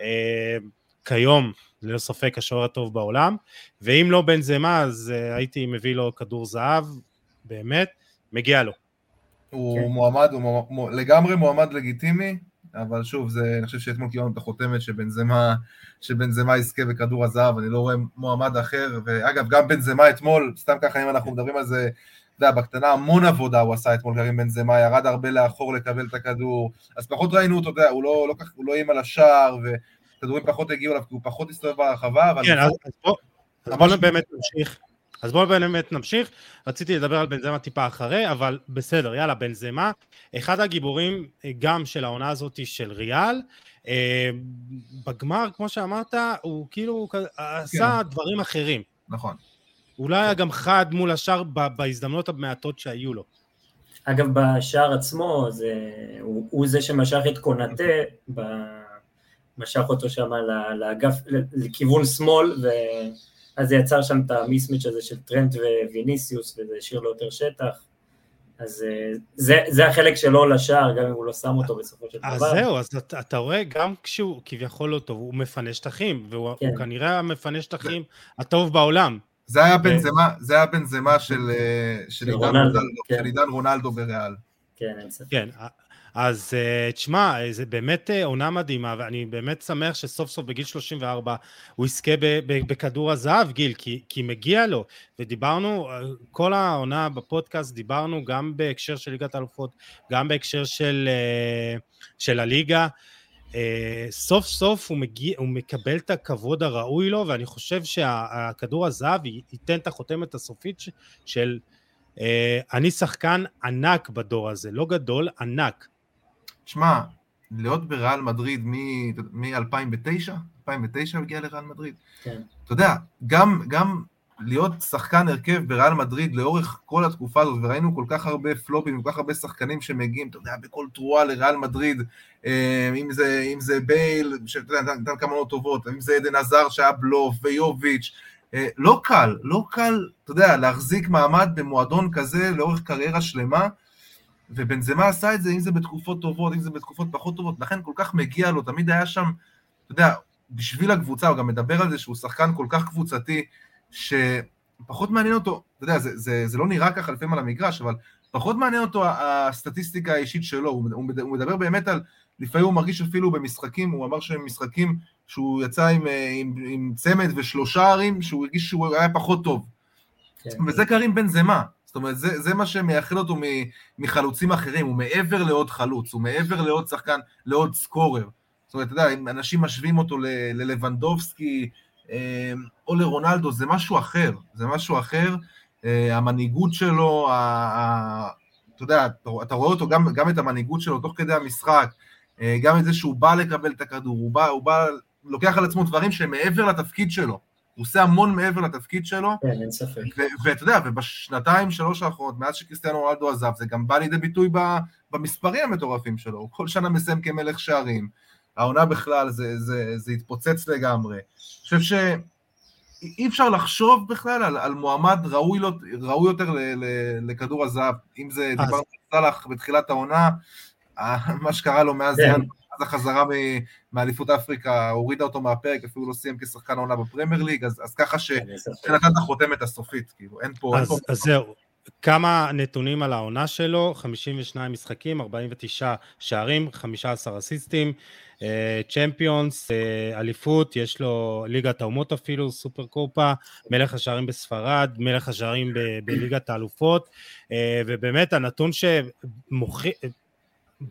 אה, כיום ללא ספק השוער הטוב בעולם, ואם לא בן זמה אז uh, הייתי מביא לו כדור זהב, באמת, מגיע לו. הוא כן. מועמד, הוא מועמד, לגמרי מועמד לגיטימי, אבל שוב, זה, אני חושב שאתמול קיבלנו את החותמת שבנזמה, שבנזמה יזכה בכדור הזהב, אני לא רואה מועמד אחר, ואגב, גם בנזמה אתמול, סתם ככה אם אנחנו מדברים על זה, אתה יודע, בקטנה המון עבודה הוא עשה אתמול קרים בנזמה, ירד הרבה לאחור לקבל את הכדור, אז פחות ראינו אותו, אתה יודע, הוא לא, לא, לא, לא איים על השער, וכדורים פחות הגיעו אליו, כי הוא פחות הסתובב ברחבה, אבל... כן, אז, אז בוא, אז בוא באמת נמשיך. אז בואו באמת נמשיך, רציתי לדבר על בנזמה טיפה אחרי, אבל בסדר, יאללה, בנזמה, אחד הגיבורים אה, גם של העונה הזאת של ריאל, אה, בגמר, כמו שאמרת, הוא כאילו עשה כן. דברים אחרים. נכון. אולי היה גם חד מול השאר בהזדמנות המעטות שהיו לו. אגב, בשער עצמו, זה, הוא, הוא זה שמשך את קונאטה, משך אותו שם לאגף, לכיוון שמאל, ו... אז זה יצר שם את המיסמיץ' הזה של טרנט וויניסיוס, וזה השאיר לו יותר שטח. אז אה, זה, זה החלק שלו לשער, גם אם הוא לא שם אותו בסופו של דבר. אז זהו, אז אתה, אתה רואה, גם כשהוא כביכול לא טוב, הוא מפנה שטחים, והוא כן. כנראה המפנה שטחים הטוב בעולם. זה היה בנזמה, זה היה בנזמה של, אה, של, של, רונלדו, כן. של עידן רונלדו בריאל. כן, אין ספק. כן, אז uh, תשמע, זה באמת uh, עונה מדהימה, ואני באמת שמח שסוף סוף בגיל 34 הוא יזכה בכדור הזהב, גיל, כי, כי מגיע לו. ודיברנו, uh, כל העונה בפודקאסט דיברנו גם בהקשר של ליגת האלופות, גם בהקשר של, uh, של הליגה. Uh, סוף סוף הוא, מגיע, הוא מקבל את הכבוד הראוי לו, ואני חושב שהכדור הזהב ייתן את החותמת הסופית של... Uh, אני שחקן ענק בדור הזה, לא גדול, ענק. שמע, להיות בריאל מדריד מ-2009, 2009 הוא הגיע לריאל מדריד. כן. אתה יודע, גם, גם להיות שחקן הרכב בריאל מדריד לאורך כל התקופה הזאת, וראינו כל כך הרבה פלופים, כל כך הרבה שחקנים שמגיעים, אתה יודע, בכל תרועה לריאל מדריד, אה, אם זה, אם זה בייל, שאתה יודע, נתן כמה מאוד טובות, אם זה עדן עזר שהיה בלוף, ויוביץ', אה, לא קל, לא קל, אתה יודע, להחזיק מעמד במועדון כזה לאורך קריירה שלמה, ובנזמה עשה את זה, אם זה בתקופות טובות, אם זה בתקופות פחות טובות, לכן כל כך מגיע לו, תמיד היה שם, אתה יודע, בשביל הקבוצה, הוא גם מדבר על זה שהוא שחקן כל כך קבוצתי, שפחות מעניין אותו, אתה יודע, זה, זה, זה לא נראה ככה לפעמים על המגרש, אבל פחות מעניין אותו הסטטיסטיקה האישית שלו, הוא, הוא מדבר באמת על, לפעמים הוא מרגיש אפילו במשחקים, הוא אמר שהם משחקים שהוא יצא עם, עם, עם צמד ושלושה ערים, שהוא הרגיש שהוא היה פחות טוב. כן. וזה קרים בנזמה, זאת אומרת, זה, זה מה שמייחד אותו מחלוצים אחרים, הוא מעבר לעוד חלוץ, הוא מעבר לעוד שחקן, לעוד סקורר. זאת אומרת, אתה יודע, אם אנשים משווים אותו ללבנדובסקי אה, או לרונלדו, זה משהו אחר, זה משהו אחר. אה, המנהיגות שלו, אתה יודע, אתה רואה אותו, גם, גם את המנהיגות שלו תוך כדי המשחק, אה, גם את זה שהוא בא לקבל את הכדור, הוא בא, הוא בא, לוקח על עצמו דברים שהם מעבר לתפקיד שלו. הוא עושה המון מעבר לתפקיד שלו. כן, אין ספק. ואתה יודע, ובשנתיים, שלוש האחרונות, מאז שקריסטיאנו רונלדו עזב, זה גם בא לידי ביטוי במספרים המטורפים שלו. הוא כל שנה מסיים כמלך שערים. העונה בכלל, זה, זה, זה התפוצץ לגמרי. אני חושב שאי אפשר לחשוב בכלל על, על מועמד ראוי, לא, ראוי יותר ל, ל, לכדור הזהב. אם זה, דיברנו על סאלח בתחילת העונה, מה שקרה לו מאז כן. החזרה מאליפות אפריקה הורידה אותו מהפרק, אפילו לא סיים כשחקן העונה בפרמייר ליג, אז, אז ככה שנתן את החותמת הסופית, כאילו, אין פה... אז, אין פה אז זהו, כמה נתונים על העונה שלו, 52 משחקים, 49 שערים, 15 אסיסטים, צ'מפיונס, uh, אליפות, יש לו ליגת האומות אפילו, סופר קופה, מלך השערים בספרד, מלך השערים בליגת האלופות, uh, ובאמת הנתון שמוכיח,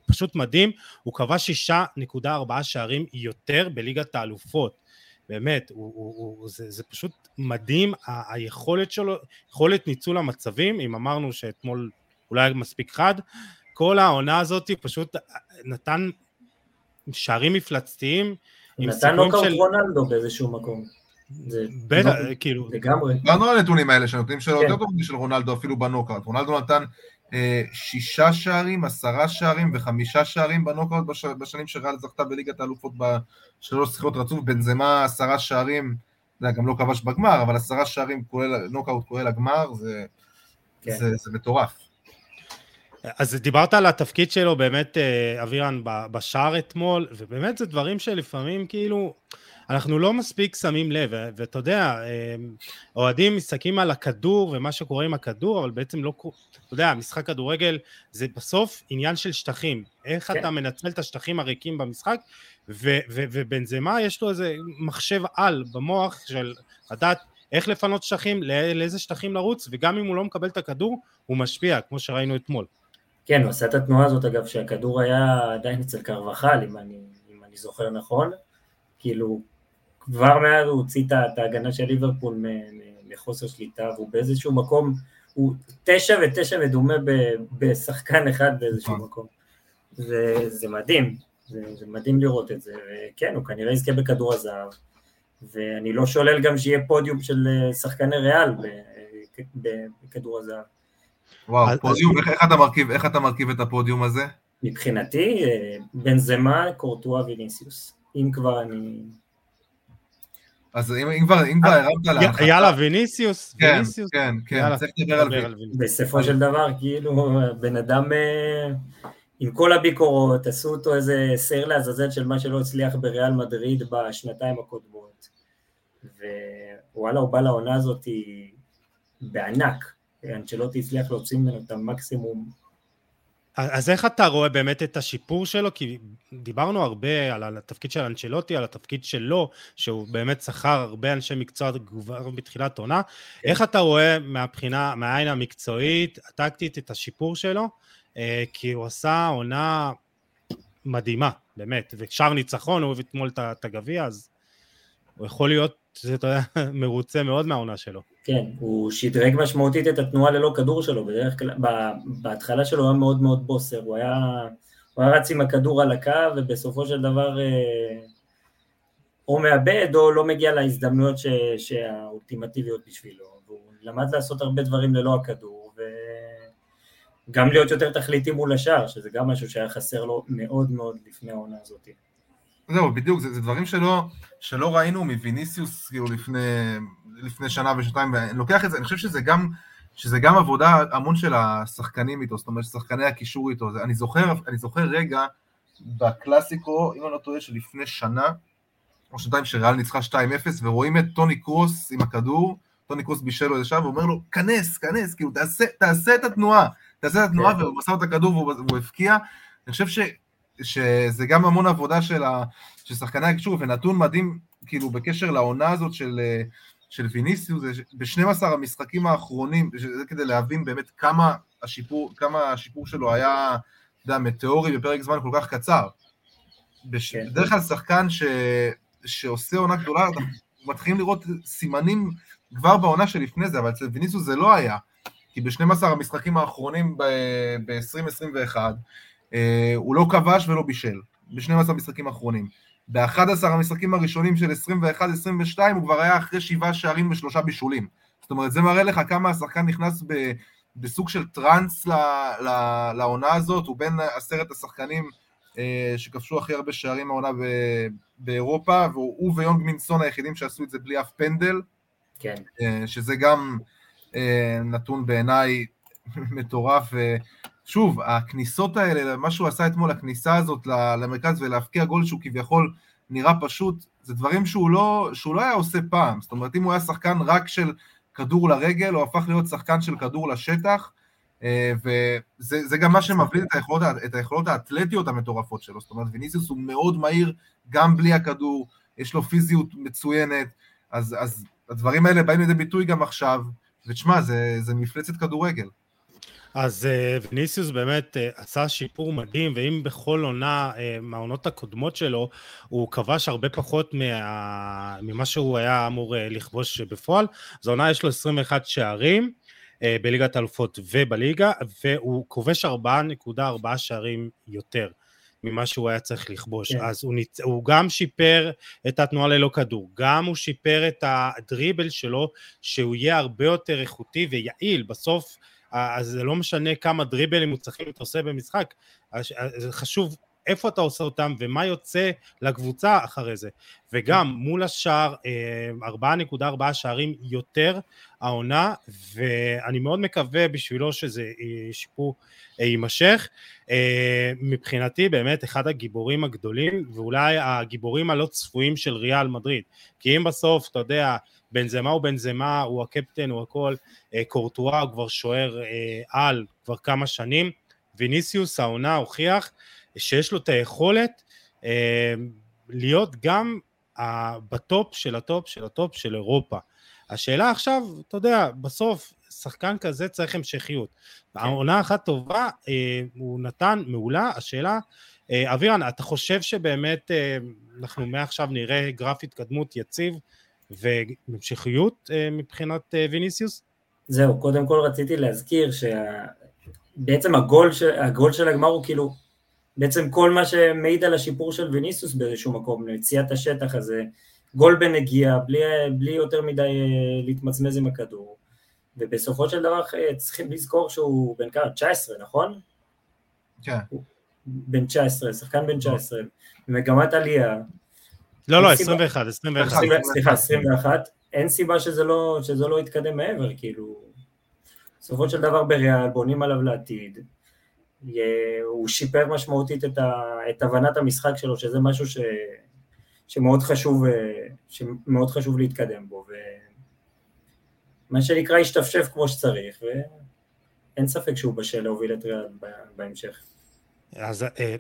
פשוט מדהים, הוא כבש 6.4 שערים יותר בליגת האלופות. באמת, הוא, הוא, הוא, זה, זה פשוט מדהים, ה- היכולת שלו, יכולת ניצול המצבים, אם אמרנו שאתמול אולי מספיק חד, כל העונה הזאת פשוט נתן שערים מפלצתיים. נתן נוקאוט של... רונלדו באיזשהו מקום. בטח, כאילו... לגמרי. דיברנו על הנתונים האלה שנותנים שלו יותר טוב משל רונלדו אפילו בנוקאוט. רונלדו נתן שישה שערים, עשרה שערים וחמישה שערים בנוקאוט בש... בשנים שריאל זכתה בליגת האלופות בשלוש שיחות רצוף, בנזמה עשרה שערים, זה גם לא כבש בגמר, אבל עשרה שערים כולל נוקאוט כולל הגמר, זה, כן. זה, זה מטורף. אז דיברת על התפקיד שלו באמת, אה, אבירן, בשער אתמול, ובאמת זה דברים שלפעמים כאילו, אנחנו לא מספיק שמים לב, ואתה יודע, אה, אוהדים מסתכלים על הכדור ומה שקורה עם הכדור, אבל בעצם לא, אתה יודע, משחק כדורגל זה בסוף עניין של שטחים, איך כן. אתה מנצל את השטחים הריקים במשחק, ובנזמה יש לו איזה מחשב על במוח של לדעת איך לפנות שטחים, לאיזה שטחים לרוץ, וגם אם הוא לא מקבל את הכדור, הוא משפיע, כמו שראינו אתמול. כן, הוא עשה את התנועה הזאת, אגב, שהכדור היה עדיין אצל קרבחל, אם אני, אם אני זוכר נכון, כאילו, כבר מאז הוא הוציא את ההגנה של ליברפול מחוסר שליטה, והוא באיזשהו מקום, הוא תשע ותשע מדומה בשחקן אחד באיזשהו נכון. מקום. זה, זה מדהים, זה, זה מדהים לראות את זה, וכן, הוא כנראה יזכה בכדור הזהב, ואני לא שולל גם שיהיה פודיום של אה, שחקני ריאל בכדור הזהב. וואו, פודיום, איך, איך, אתה מרכיב, איך אתה מרכיב את הפודיום הזה? מבחינתי, אה, בנזמה, קורטואה ויניסיוס. אם כבר אני... אז אם, אם כבר, אם כבר הרמת להנחתה... יאללה, ויניסיוס, כן, ויניסיוס. כן, כן, יאללה, צריך לדבר על ויניסיוס. בסופו של דבר, כאילו, בן אדם אה, עם כל הביקורות, עשו אותו איזה סייר לעזאזל של מה שלא הצליח בריאל מדריד בשנתיים הקודמות. ווואלה, הוא בא לעונה הזאת בענק. אנצ'לוטי הצליח להוציא ממנו את המקסימום. אז איך אתה רואה באמת את השיפור שלו? כי דיברנו הרבה על התפקיד של אנצ'לוטי, על התפקיד שלו, שהוא באמת שכר הרבה אנשי מקצוע כבר בתחילת עונה. כן. איך אתה רואה מהבחינה, מהעין המקצועית, הטקטית, את השיפור שלו? אה, כי הוא עשה עונה מדהימה, באמת, ושאר ניצחון, הוא הביא אתמול את הגביע, אז הוא יכול להיות, אתה יודע, <laughs> מרוצה מאוד מהעונה שלו. כן, הוא שדרג משמעותית את התנועה ללא כדור שלו, בדרך כלל, בהתחלה שלו הוא היה מאוד מאוד בוסר, הוא היה, הוא היה רץ עם הכדור על הקו, ובסופו של דבר אה, או מאבד או לא מגיע להזדמנויות ש, שהאולטימטיביות בשבילו, והוא למד לעשות הרבה דברים ללא הכדור, וגם להיות יותר תכליתי מול השאר, שזה גם משהו שהיה חסר לו מאוד מאוד לפני העונה הזאת. זהו, בדיוק, זה, זה דברים שלא, שלא ראינו מוויניסיוס כאילו לפני, לפני שנה ושנתיים, ואני לוקח את זה, אני חושב שזה גם, שזה גם עבודה המון של השחקנים איתו, זאת אומרת, שחקני הקישור איתו, זה, אני, זוכר, אני זוכר רגע בקלאסיקו, אם אני לא טועה, שלפני שנה, או שנתיים שריאל ניצחה 2-0, ורואים את טוני קרוס עם הכדור, טוני קרוס בישל לו איזה שם, ואומר לו, כנס, כנס, כאילו, תעשה, תעשה את התנועה, תעשה את התנועה, כן. והוא מסר את הכדור והוא הבקיע. אני חושב ש... שזה גם המון עבודה של, ה, של שחקני הקישור, ונתון מדהים, כאילו, בקשר לעונה הזאת של, של ויניסיוס, ב-12 המשחקים האחרונים, זה כדי להבין באמת כמה השיפור, כמה השיפור שלו היה, אתה יודע, מטאורי בפרק זמן כל כך קצר. בש... כן. בדרך כלל שחקן ש... שעושה עונה גדולה, אנחנו מתחילים לראות סימנים כבר בעונה שלפני זה, אבל אצל ויניסיוס זה לא היה. כי ב-12 המשחקים האחרונים ב-2021, אה, הוא לא כבש ולא בישל, ב-12 המשחקים האחרונים. ב-11 המשחקים הראשונים של 21-22 הוא כבר היה אחרי שבעה שערים ושלושה בישולים. זאת אומרת, זה מראה לך כמה השחקן נכנס ב, בסוג של טראנס ל, ל, לעונה הזאת, הוא בין עשרת השחקנים אה, שכבשו הכי הרבה שערים העונה ב, באירופה, והוא ויונג מינסון היחידים שעשו את זה בלי אף פנדל. כן. אה, שזה גם אה, נתון בעיניי <laughs> מטורף. אה, שוב, הכניסות האלה, מה שהוא עשה אתמול, הכניסה הזאת למרכז ולהפקיע גול שהוא כביכול נראה פשוט, זה דברים שהוא לא, שהוא לא היה עושה פעם. זאת אומרת, אם הוא היה שחקן רק של כדור לרגל, הוא הפך להיות שחקן של כדור לשטח, אה, וזה גם מה שמבליט את היכולות, את היכולות האתלטיות המטורפות שלו. זאת אומרת, ויניסיוס הוא מאוד מהיר גם בלי הכדור, יש לו פיזיות מצוינת, אז, אז הדברים האלה באים לידי ביטוי גם עכשיו, ותשמע, זה, זה מפלצת כדורגל. אז אה, ויניסיוס באמת אה, עשה שיפור מדהים, ואם בכל עונה אה, מהעונות הקודמות שלו, הוא כבש הרבה פחות מה... ממה שהוא היה אמור לכבוש בפועל, אז העונה יש לו 21 שערים בליגת האלופות ובליגה, והוא כובש 4.4 שערים יותר. ממה שהוא היה צריך לכבוש. כן. אז הוא, ניצ... הוא גם שיפר את התנועה ללא כדור, גם הוא שיפר את הדריבל שלו, שהוא יהיה הרבה יותר איכותי ויעיל. בסוף אז זה לא משנה כמה דריבלים מוצלחים אתה עושה במשחק, זה חשוב איפה אתה עושה אותם ומה יוצא לקבוצה אחרי זה. וגם מול השער, 4.4 שערים יותר העונה, ואני מאוד מקווה בשבילו שזה שיפור יימשך. מבחינתי באמת אחד הגיבורים הגדולים, ואולי הגיבורים הלא צפויים של ריאל מדריד. כי אם בסוף, אתה יודע, בנזמה הוא בנזמה, הוא הקפטן, הוא הכל, אה, קורטואה הוא כבר שוער אה, על כבר כמה שנים, ויניסיוס העונה הוכיח שיש לו את היכולת אה, להיות גם בטופ של הטופ של הטופ של אירופה. השאלה עכשיו, אתה יודע, בסוף שחקן כזה צריך המשכיות. כן. העונה אחת טובה, הוא נתן מעולה, השאלה, אבירן, אתה חושב שבאמת אנחנו מעכשיו נראה גרף התקדמות יציב והמשכיות אה, מבחינת אה, ויניסיוס? זהו, קודם כל רציתי להזכיר שבעצם הגול, ש... הגול של הגמר הוא כאילו בעצם כל מה שמעיד על השיפור של ויניסיוס באיזשהו מקום, ליציאת השטח הזה, גול בנגיעה, בלי, בלי יותר מדי אה, להתמצמז עם הכדור, ובסופו של דבר צריכים לזכור שהוא בן כמה? 19, נכון? כן. בן 19, שחקן בן 19, במגמת עלייה, לא, לא, 21, 21. סליחה, 21. אין סיבה שזה לא, שזה לא יתקדם מעבר, כאילו... בסופו של דבר בריאל בונים עליו לעתיד. הוא שיפר משמעותית את, ה, את הבנת המשחק שלו, שזה משהו ש, שמאוד חשוב, שמאוד חשוב להתקדם בו. ומה שנקרא השתפשף כמו שצריך, ואין ספק שהוא בשל להוביל את ריאל בהמשך. אז אה,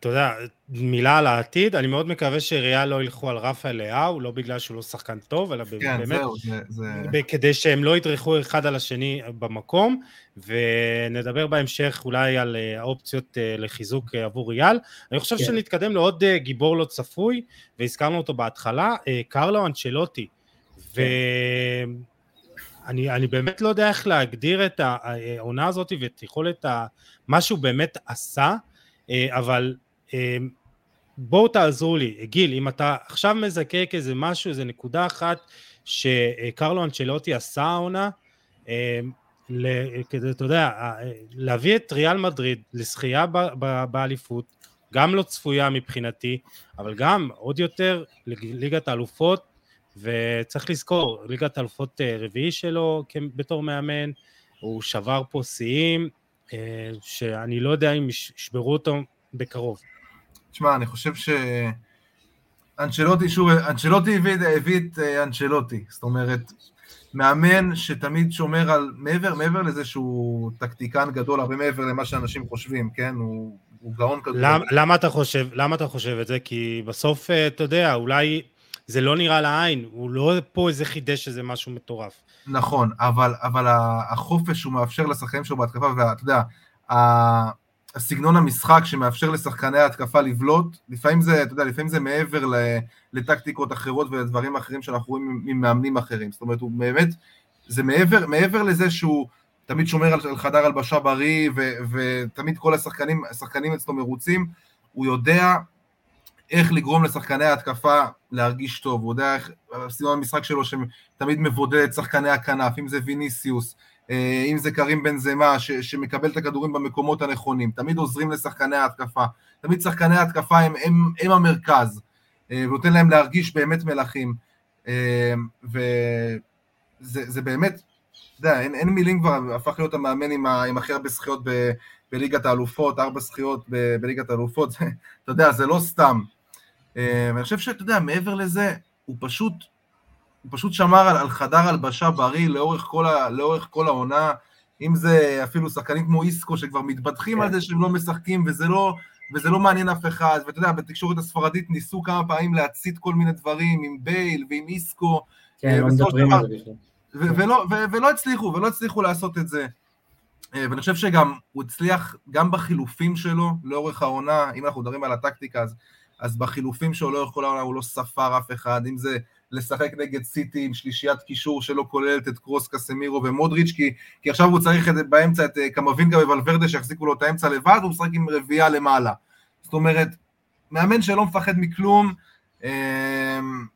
אתה יודע, מילה על העתיד, אני מאוד מקווה שריאל לא ילכו על רפאל לאהו, לא בגלל שהוא לא שחקן טוב, אלא כן, באמת, זהו, זה, זה... כדי שהם לא ידרכו אחד על השני במקום, ונדבר בהמשך אולי על אה, האופציות אה, לחיזוק אה, עבור ריאל. אני חושב כן. שנתקדם לעוד גיבור לא צפוי, והזכרנו אותו בהתחלה, קרלו אנצ'לוטי. כן. ואני באמת לא יודע איך להגדיר את העונה הזאת ואת יכולת מה שהוא באמת עשה. אה, אבל אה, בואו תעזרו לי, גיל, אם אתה עכשיו מזקק איזה משהו, איזה נקודה אחת שקרלו אנצ'לוטי עשה העונה, אה, כדי, אתה יודע, להביא את ריאל מדריד לזכייה באליפות, גם לא צפויה מבחינתי, אבל גם עוד יותר לליגת האלופות, וצריך לזכור, ליגת האלופות רביעי שלו בתור מאמן, הוא שבר פה שיאים, שאני לא יודע אם ישברו אותו בקרוב. תשמע, אני חושב ש... אנצ'לוטי, שוב, אנצ'לוטי הביא, הביא את אה, אנצ'לוטי, זאת אומרת, מאמן שתמיד שומר על, מעבר, מעבר לזה שהוא טקטיקן גדול, הרבה מעבר למה שאנשים חושבים, כן? הוא, הוא גאון כדור. למה, למה, אתה חושב, למה אתה חושב את זה? כי בסוף, אה, אתה יודע, אולי זה לא נראה לעין, הוא לא פה איזה חידש איזה משהו מטורף. נכון, אבל, אבל החופש שהוא מאפשר לשחקנים שלו בהתקפה, ואתה יודע, הסגנון המשחק שמאפשר לשחקני ההתקפה לבלוט, לפעמים זה, אתה יודע, לפעמים זה מעבר לטקטיקות אחרות ולדברים אחרים שאנחנו רואים ממאמנים אחרים. זאת אומרת, הוא באמת, זה מעבר, מעבר לזה שהוא תמיד שומר על, חדר הלבשה בריא, ו, ותמיד כל השחקנים, השחקנים אצלו מרוצים, הוא יודע איך לגרום לשחקני ההתקפה להרגיש טוב, הוא יודע איך, סיום המשחק שלו שתמיד מבודד את שחקני הכנף, אם זה ויניסיוס, אה, אם זה קרים בן זמה, ש, שמקבל את הכדורים במקומות הנכונים, תמיד עוזרים לשחקני ההתקפה, תמיד שחקני ההתקפה הם, הם, הם המרכז, אה, ונותן להם להרגיש באמת מלכים, אה, וזה באמת, אתה יודע, אין, אין מילים כבר, הפך להיות המאמן עם, ה, עם הכי הרבה זכיות בליגת האלופות, ארבע זכיות בליגת האלופות, אתה יודע, זה לא סתם. ואני חושב שאתה יודע, מעבר לזה, הוא פשוט הוא פשוט שמר על, על חדר הלבשה בריא לאורך כל, ה, לאורך כל העונה, אם זה אפילו שחקנים כמו איסקו שכבר מתבדחים כן. על זה שהם לא משחקים וזה לא, וזה לא מעניין אף אחד, ואתה יודע, בתקשורת הספרדית ניסו כמה פעמים להצית כל מיני דברים עם בייל ועם איסקו, כן, לא מדברים על זה בכלל. ולא הצליחו, ולא הצליחו לעשות את זה. אה, ואני חושב שגם הוא הצליח, גם בחילופים שלו לאורך העונה, אם אנחנו מדברים על הטקטיקה, אז, אז בחילופים שלו לאורך כל העונה הוא לא ספר אף אחד, אם זה לשחק נגד סיטי עם שלישיית קישור שלא כוללת את קרוס, קסמירו ומודריץ', כי, כי עכשיו הוא צריך את, באמצע את אה, קמבינגה וולברדה שיחזיקו לו את האמצע לבד, הוא משחק עם רביעייה למעלה. זאת אומרת, מאמן שלא מפחד מכלום, אמ,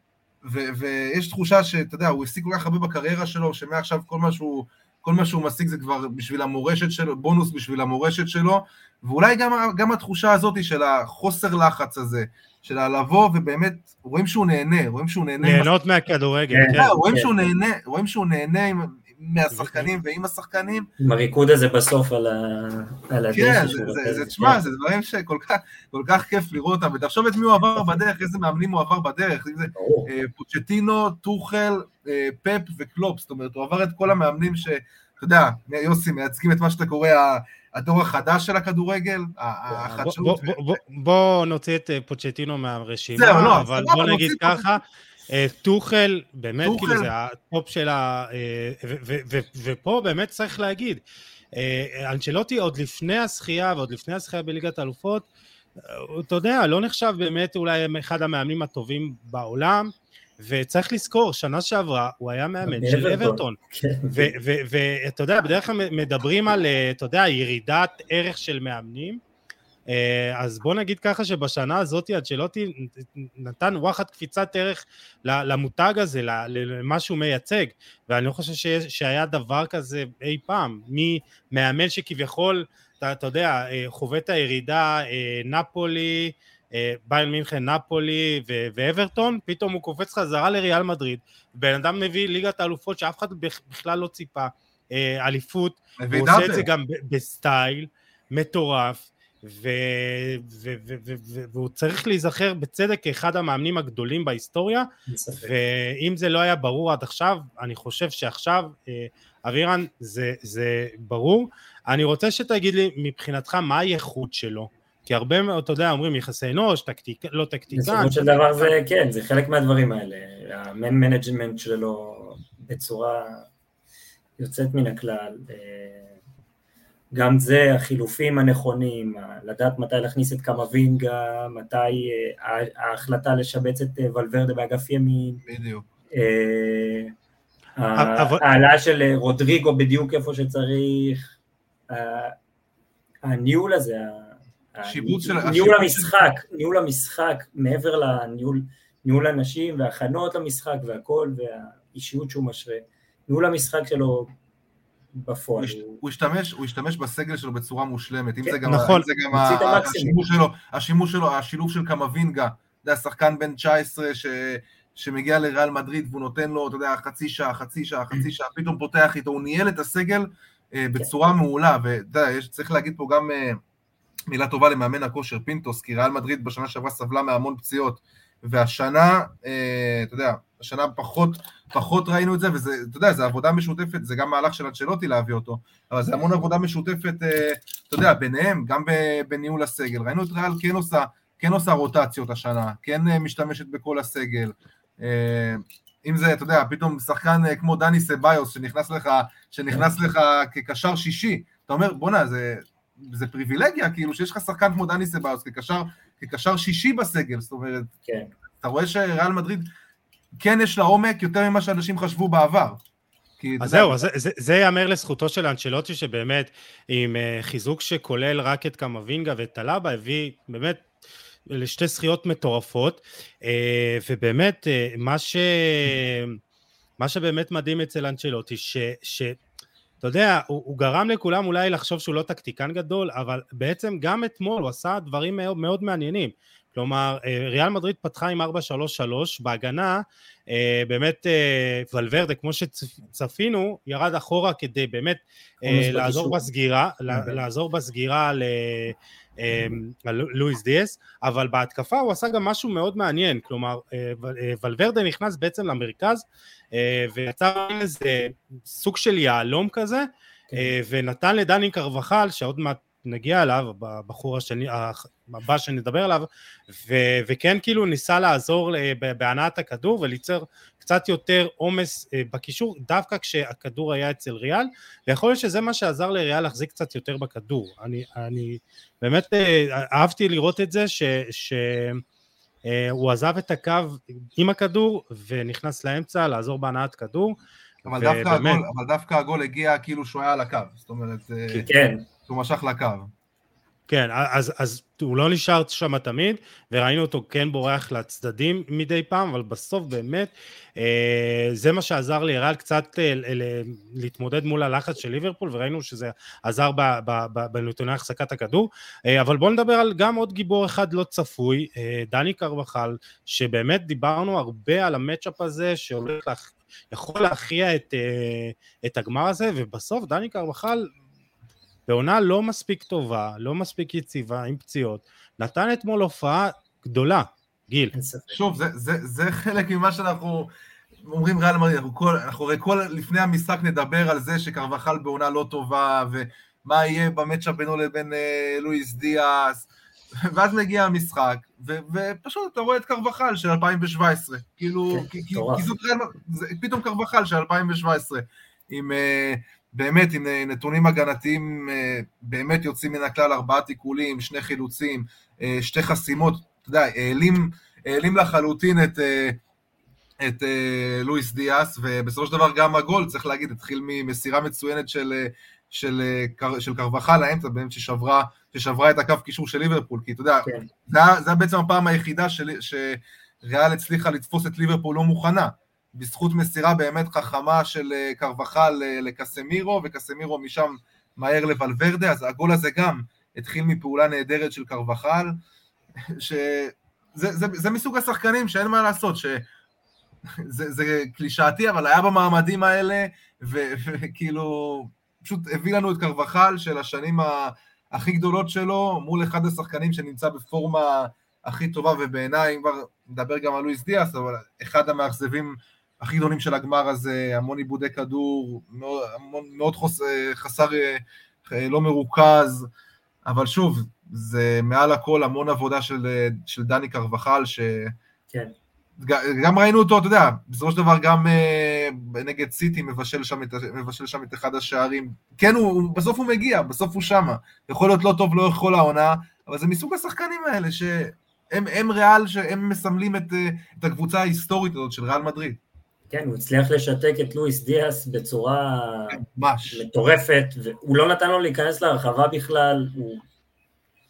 ויש תחושה שאתה יודע, הוא הפסיק כל כך הרבה בקריירה שלו, שמעכשיו כל מה שהוא... כל מה שהוא משיג זה כבר בשביל המורשת שלו, בונוס בשביל המורשת שלו, ואולי גם, גם התחושה הזאת של החוסר לחץ הזה, של הלבוא ובאמת, רואים שהוא נהנה, רואים שהוא נהנה. ליהנות מהכדורגל, כן. כן. רואים, שהוא נהנה, רואים שהוא נהנה עם, מהשחקנים ועם השחקנים. עם הריקוד הזה בסוף על, ה... כן, זה, תשמע, זה דברים שכל כך, כיף לראות אותם, ותחשוב את מי הוא עבר בדרך, איזה מאמנים הוא עבר בדרך, אם זה אה, פוצ'טינו, טוחל, אה, פפ וקלופ, זאת אומרת, הוא עבר את כל המאמנים ש... אתה יודע, יוסי, מייצגים את מה שאתה קורא הדור החדש של הכדורגל, החדשנות. בוא נוציא את אה, פוצ'טינו מהרשימה, לא, אבל בוא נגיד ככה, טוחל, באמת, כאילו זה הטופ של ה... אה, ופה באמת צריך להגיד, אנצ'לוטי עוד לפני הזכייה ועוד לפני הזכייה בליגת האלופות, אתה יודע, לא נחשב באמת אולי אחד המאמנים הטובים בעולם, וצריך לזכור, שנה שעברה הוא היה מאמן של אברטון. כן. ואתה יודע, בדרך כלל מדברים על, אה, אתה יודע, ירידת ערך של מאמנים, אה, אז בוא נגיד ככה שבשנה הזאת אנצ'לוטי נתן וואחד קפיצת ערך למותג הזה, למה שהוא מייצג, ואני לא חושב שהיה דבר כזה אי פעם, ממאמן שכביכול, אתה, אתה יודע, אה, חווה את הירידה, נפולי, אה, ביין מינכן, נפולי ואברטון, פתאום הוא קופץ חזרה לריאל מדריד, בן אדם מביא ליגת האלופות שאף אחד בכלל לא ציפה, אה, אליפות, הוא עושה את זה גם בסטייל מטורף, ו- ו- ו- והוא צריך להיזכר בצדק כאחד המאמנים הגדולים בהיסטוריה, ואם זה לא היה ברור עד עכשיו, אני חושב שעכשיו, אה, אבירן, זה, זה ברור. אני רוצה שתגיד לי מבחינתך מה הייחוד שלו, כי הרבה מאוד, אתה יודע, אומרים יחסי אנוש, טקטיק, לא טקטיקן. בסופו של דבר זה, כן, זה חלק מהדברים האלה. ה man management שלו בצורה יוצאת מן הכלל. אה, גם זה, החילופים הנכונים, לדעת מתי להכניס את קמבינגה, מתי אה, ההחלטה לשבץ את אה, ולוורדה באגף ימין. בדיוק. העלאה של רודריגו בדיוק איפה שצריך. הניהול הזה. ניהול המשחק, ניהול המשחק, מעבר לניהול ניהול אנשים והכנות למשחק והכל, והאישיות שהוא משרה, ניהול המשחק שלו בפועל. הוא השתמש, הוא השתמש בסגל שלו בצורה מושלמת, אם זה גם, נכון, זה גם השימוש שלו, השימוש שלו, השילוב של קמבינגה, זה השחקן בן 19 ש... שמגיע לריאל מדריד והוא נותן לו, אתה יודע, חצי שעה, חצי שעה, חצי שעה, פתאום פותח איתו, הוא ניהל את הסגל אה, בצורה מעולה, ואתה יודע, צריך להגיד פה גם אה, מילה טובה למאמן הכושר פינטוס, כי ריאל מדריד בשנה שעברה סבלה מהמון פציעות, והשנה, אה, אתה יודע, השנה פחות, פחות ראינו את זה, וזה, אתה יודע, זה עבודה משותפת, זה גם מהלך של אנצ'לוטי להביא אותו, אבל זה המון עבודה משותפת, אה, אתה יודע, ביניהם, גם בניהול הסגל. ראינו את ריאל כן עושה, כן עושה רוטציות השנה, כן אה, משתמשת בכל הסגל. אם זה, אתה יודע, פתאום שחקן כמו דני סביוס שנכנס לך, שנכנס לך כקשר שישי, אתה אומר, בואנה, זה, זה פריבילגיה, כאילו, שיש לך שחקן כמו דני סבאוס כקשר, כקשר שישי בסגל, זאת אומרת, כן. אתה רואה שריאל מדריד כן יש לה עומק יותר ממה שאנשים חשבו בעבר. אז זהו, אז זה ייאמר לזכותו של אנצ'לוטי, שבאמת עם uh, חיזוק שכולל רק את קמבינגה ואת טלאבה, הביא באמת לשתי זכיות מטורפות, uh, ובאמת, uh, מה, ש... מה שבאמת מדהים אצל אנצ'לוטי, ש... אתה יודע, הוא, הוא גרם לכולם אולי לחשוב שהוא לא טקטיקן גדול, אבל בעצם גם אתמול הוא עשה דברים מאוד, מאוד מעניינים. כלומר, אה, ריאל מדריד פתחה עם 4-3-3, בהגנה, אה, באמת אה, ולוורדה, כמו שצפינו, ירד אחורה כדי באמת לעזור בסגירה, לעזור בסגירה ל... לואיס דיאס, אבל בהתקפה הוא עשה גם משהו מאוד מעניין, כלומר ולוורדה נכנס בעצם למרכז ויצר איזה סוג של יהלום כזה כן. ונתן לדני קרבחל שעוד מעט נגיע אליו, הבחור השני, הבא שנדבר עליו, ו- וכן כאילו ניסה לעזור בהנעת הכדור וליצור קצת יותר עומס אה, בקישור, דווקא כשהכדור היה אצל ריאל, ויכול להיות שזה מה שעזר לריאל להחזיק קצת יותר בכדור. אני, אני באמת אה, אהבתי לראות את זה, ש... ש אה, הוא עזב את הקו עם הכדור ונכנס לאמצע לעזור בהנעת כדור. אבל, ובאמת... דווקא הגול, אבל דווקא הגול הגיע כאילו שהוא היה על הקו, זאת אומרת, כן. שהוא משך לקו. כן, אז, אז הוא לא נשאר שם תמיד, וראינו אותו כן בורח לצדדים מדי פעם, אבל בסוף באמת, אה, זה מה שעזר לירל קצת אה, להתמודד מול הלחץ של ליברפול, וראינו שזה עזר בנתוני החזקת הכדור. אה, אבל בואו נדבר על גם עוד גיבור אחד לא צפוי, אה, דני קרבחל, שבאמת דיברנו הרבה על המצ'אפ הזה, שהולך להכ... יכול להכריע את, אה, את הגמר הזה, ובסוף דני קרבחל בעונה לא מספיק טובה, לא מספיק יציבה, עם פציעות, נתן אתמול הופעה גדולה, גיל. שוב, זה, זה, זה חלק ממה שאנחנו אומרים ריאל מדריד, אנחנו, אנחנו הרי כל לפני המשחק נדבר על זה שקרבחל בעונה לא טובה, ומה יהיה במצ'אפ בינו לבין אה, לואיס דיאס, ואז מגיע המשחק, ו, ופשוט אתה רואה את קרבחל של 2017, כאילו, כן, כי, כי, כי זאת ריאל, פתאום קרבחל של 2017, עם... אה, באמת עם אה, נתונים הגנתיים אה, באמת יוצאים מן הכלל, ארבעה תיקולים, שני חילוצים, אה, שתי חסימות, אתה יודע, העלים, העלים לחלוטין את, את לואיס דיאס, ובסופו של דבר גם הגול, צריך להגיד, התחיל ממסירה מצוינת של, של, של קרבחה לאמצע, באמת ששברה, ששברה את הקו קישור של ליברפול, כי אתה יודע, כן. זה, זה בעצם הפעם היחידה של, שריאל הצליחה לתפוס את ליברפול לא מוכנה. בזכות מסירה באמת חכמה של אה, קרבחל אה, לקסמירו, וקסמירו משם מהר לוולברדה, אז הגול הזה גם התחיל מפעולה נהדרת של קרבחל, שזה זה, זה מסוג השחקנים שאין מה לעשות, שזה זה קלישאתי, אבל היה במעמדים האלה, וכאילו, פשוט הביא לנו את קרבחל של השנים הכי גדולות שלו, מול אחד השחקנים שנמצא בפורמה הכי טובה, ובעיניי, אם כבר נדבר גם על לואיס דיאס, אבל אחד המאכזבים הכי גדולים של הגמר הזה, המון עיבודי כדור, מאוד, מאוד חוס, חסר, אה, לא מרוכז, אבל שוב, זה מעל הכל המון עבודה של, של דני קרבחל, ש... כן. גם ראינו אותו, אתה יודע, בסופו של דבר גם uh, נגד סיטי מבשל שם, את, מבשל שם את אחד השערים. כן, הוא, בסוף הוא מגיע, בסוף הוא שמה. יכול להיות לא טוב לאורך כל העונה, אבל זה מסוג השחקנים האלה שהם הם ריאל, שהם מסמלים את, את הקבוצה ההיסטורית הזאת של ריאל מדריד. כן, הוא הצליח לשתק את לואיס דיאס בצורה ממש. מטורפת, והוא לא נתן לו להיכנס לרחבה בכלל, הוא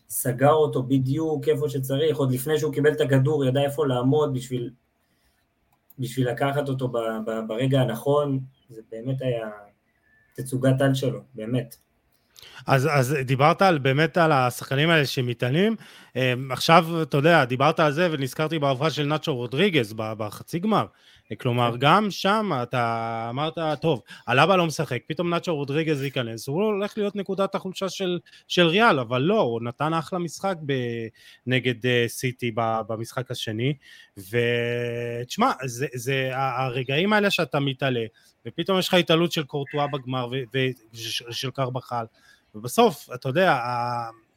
סגר אותו בדיוק איפה שצריך, עוד לפני שהוא קיבל את הכדור, ידע איפה לעמוד בשביל, בשביל לקחת אותו ב, ב, ברגע הנכון, זה באמת היה תצוגת על שלו, באמת. אז, אז דיברת על, באמת על השחקנים האלה שמתענים, אמ, עכשיו, אתה יודע, דיברת על זה ונזכרתי בעברה של נאצ'ו רודריגז בחצי גמר. כלומר, כן. גם שם אתה אמרת, טוב, אלאבה לא משחק, פתאום נאצ'ו רודריגז ייכנס, הוא הולך להיות נקודת החולשה של, של ריאל, אבל לא, הוא נתן אחלה משחק ב, נגד uh, סיטי במשחק השני, ותשמע, זה, זה הרגעים האלה שאתה מתעלה, ופתאום יש לך התעלות של קורטואה בגמר ושל קרבחל, ובסוף, אתה יודע,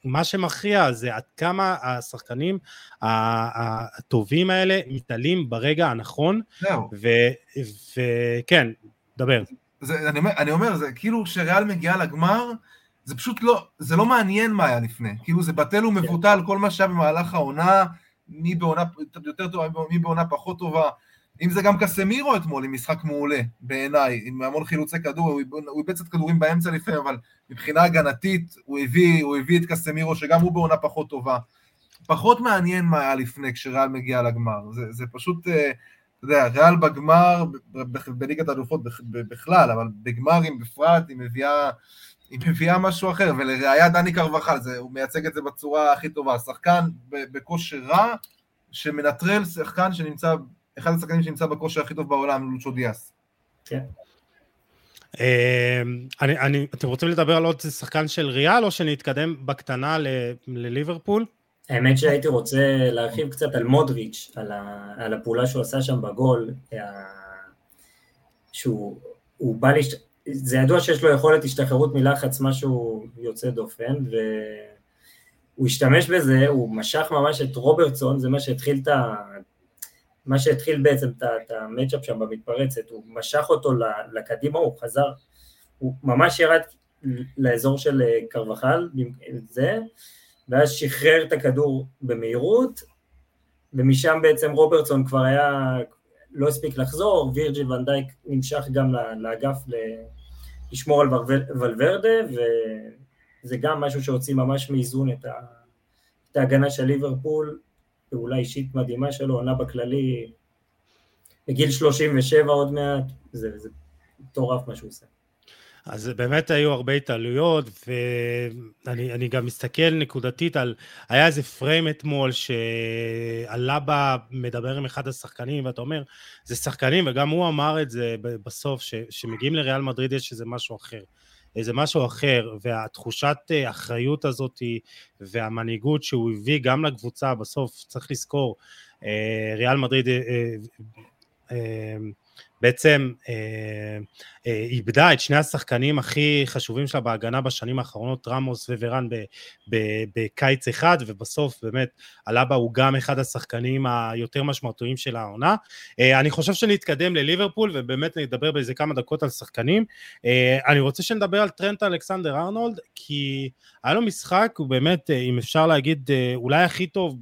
מה שמכריע זה עד כמה השחקנים הטובים האלה מתעלים ברגע הנכון, וכן, דבר. זה, אני, אומר, אני אומר, זה כאילו כשריאל מגיעה לגמר, זה פשוט לא, זה לא מעניין מה היה לפני, כאילו זה בטל ומבוטל כל מה שהיה במהלך העונה, מי בעונה יותר טובה, מי בעונה פחות טובה, אם זה גם קסמירו אתמול עם משחק מעולה, בעיניי, עם המון חילוצי כדור, הוא איבד קצת כדורים באמצע לפעמים, אבל מבחינה הגנתית הוא הביא, הוא הביא את קסמירו, שגם הוא בעונה פחות טובה. פחות מעניין מה היה לפני כשריאל מגיע לגמר, זה, זה פשוט, אה, אתה יודע, ריאל בגמר, בליגת האלופות בכלל, אבל בגמרים בפרט, היא מביאה, היא מביאה משהו אחר, ולראיה דני קרבחל, זה, הוא מייצג את זה בצורה הכי טובה, שחקן בכושר רע, שמנטרל שחקן שנמצא אחד השחקנים שנמצא בכושר הכי טוב בעולם, לוצ'ו דיאס. כן. אמ, אתם רוצים לדבר על עוד שחקן של ריאל, או שנתקדם בקטנה לליברפול? האמת שהייתי רוצה להרחיב קצת על מודריץ', על, ה, על הפעולה שהוא עשה שם בגול, שהוא בא להשת... זה ידוע שיש לו יכולת השתחררות מלחץ, משהו יוצא דופן, והוא השתמש בזה, הוא משך ממש את רוברטסון, זה מה שהתחיל את מה שהתחיל בעצם את המצ'אפ שם במתפרצת, הוא משך אותו לקדימה, הוא חזר, הוא ממש ירד לאזור של אה, קרבחל, זה, ואז שחרר את הכדור במהירות, ומשם בעצם רוברטסון כבר היה, לא הספיק לחזור, וירג'יל ונדייק נמשך גם לאגף לשמור על ולוורדה, זה גם משהו שהוציא ממש מאיזון את, את ההגנה של ליברפול, פעולה אישית מדהימה שלו, עונה בכללי, בגיל 37 עוד מעט, זה מטורף מה שהוא עושה. אז באמת היו הרבה התעלויות, ואני גם מסתכל נקודתית על, היה איזה פריים אתמול שהלבה מדבר עם אחד השחקנים, ואתה אומר, זה שחקנים, וגם הוא אמר את זה בסוף, שמגיעים לריאל מדריד יש איזה משהו אחר. איזה משהו אחר, והתחושת אה, אחריות הזאת והמנהיגות שהוא הביא גם לקבוצה, בסוף צריך לזכור, אה, ריאל מדריד אה, בעצם איבדה את שני השחקנים הכי חשובים שלה בהגנה בשנים האחרונות, רמוס וורן בקיץ אחד, ובסוף באמת אלאבה הוא גם אחד השחקנים היותר משמעותיים של העונה. אה, אני חושב שנתקדם לליברפול ובאמת נדבר באיזה כמה דקות על שחקנים. אה, אני רוצה שנדבר על טרנט אלכסנדר ארנולד, כי היה לו משחק, הוא באמת, אה, אם אפשר להגיד, אה, אולי הכי טוב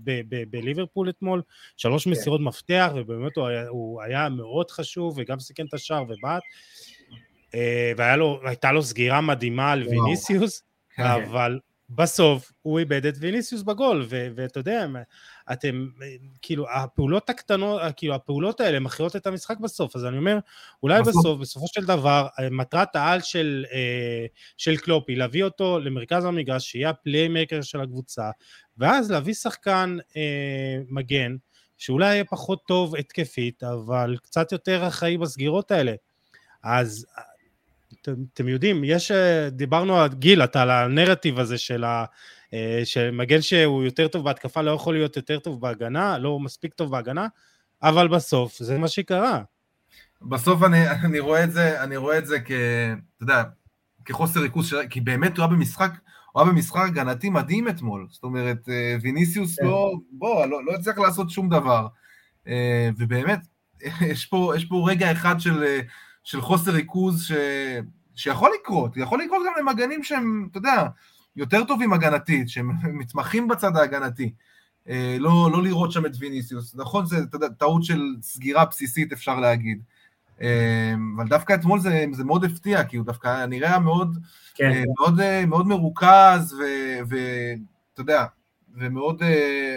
בליברפול אתמול, שלוש כן. מסירות מפתח, ובאמת הוא היה מאוד חשוב, וגם סיכן את השער ובעט. אה, והייתה לו סגירה מדהימה על ויניסיוס, כן. אבל בסוף הוא איבד את ויניסיוס בגול, ואתה יודע, אתם, כאילו, הפעולות הקטנות, כאילו, הפעולות האלה מכריעות את המשחק בסוף, אז אני אומר, אולי בסוף, בסוף בסופו של דבר, מטרת העל של, אה, של קלופי, להביא אותו למרכז המגרש, שיהיה הפליימקר של הקבוצה, ואז להביא שחקן אה, מגן, שאולי יהיה פחות טוב התקפית, אבל קצת יותר אחראי בסגירות האלה. אז אתם, אתם יודעים, יש, אה, דיברנו על גיל, אתה על הנרטיב הזה של ה... אה, שמגן שהוא יותר טוב בהתקפה לא יכול להיות יותר טוב בהגנה, לא מספיק טוב בהגנה, אבל בסוף זה מה שקרה. בסוף אני, אני רואה את זה, אני רואה את זה כ... אתה יודע, כחוסר ריכוז, כי באמת הוא היה במשחק, הוא היה במשחק הגנתי מדהים אתמול. זאת אומרת, אה, ויניסיוס כן. לא, בוא, לא, לא הצליח לעשות שום דבר. ובאמת, <laughs> יש פה, יש פה רגע אחד של, של חוסר ריכוז ש, שיכול לקרות, יכול לקרות גם למגנים שהם, אתה יודע, יותר טובים הגנתית, שהם <laughs> מתמחים בצד ההגנתי. אה, לא, לא לראות שם את ויניסיוס. נכון, זה טעות של סגירה בסיסית, אפשר להגיד. אה, אבל דווקא אתמול זה, זה מאוד הפתיע, כי הוא דווקא נראה מאוד, כן. אה, מאוד, מאוד מרוכז, ואתה יודע, ומאוד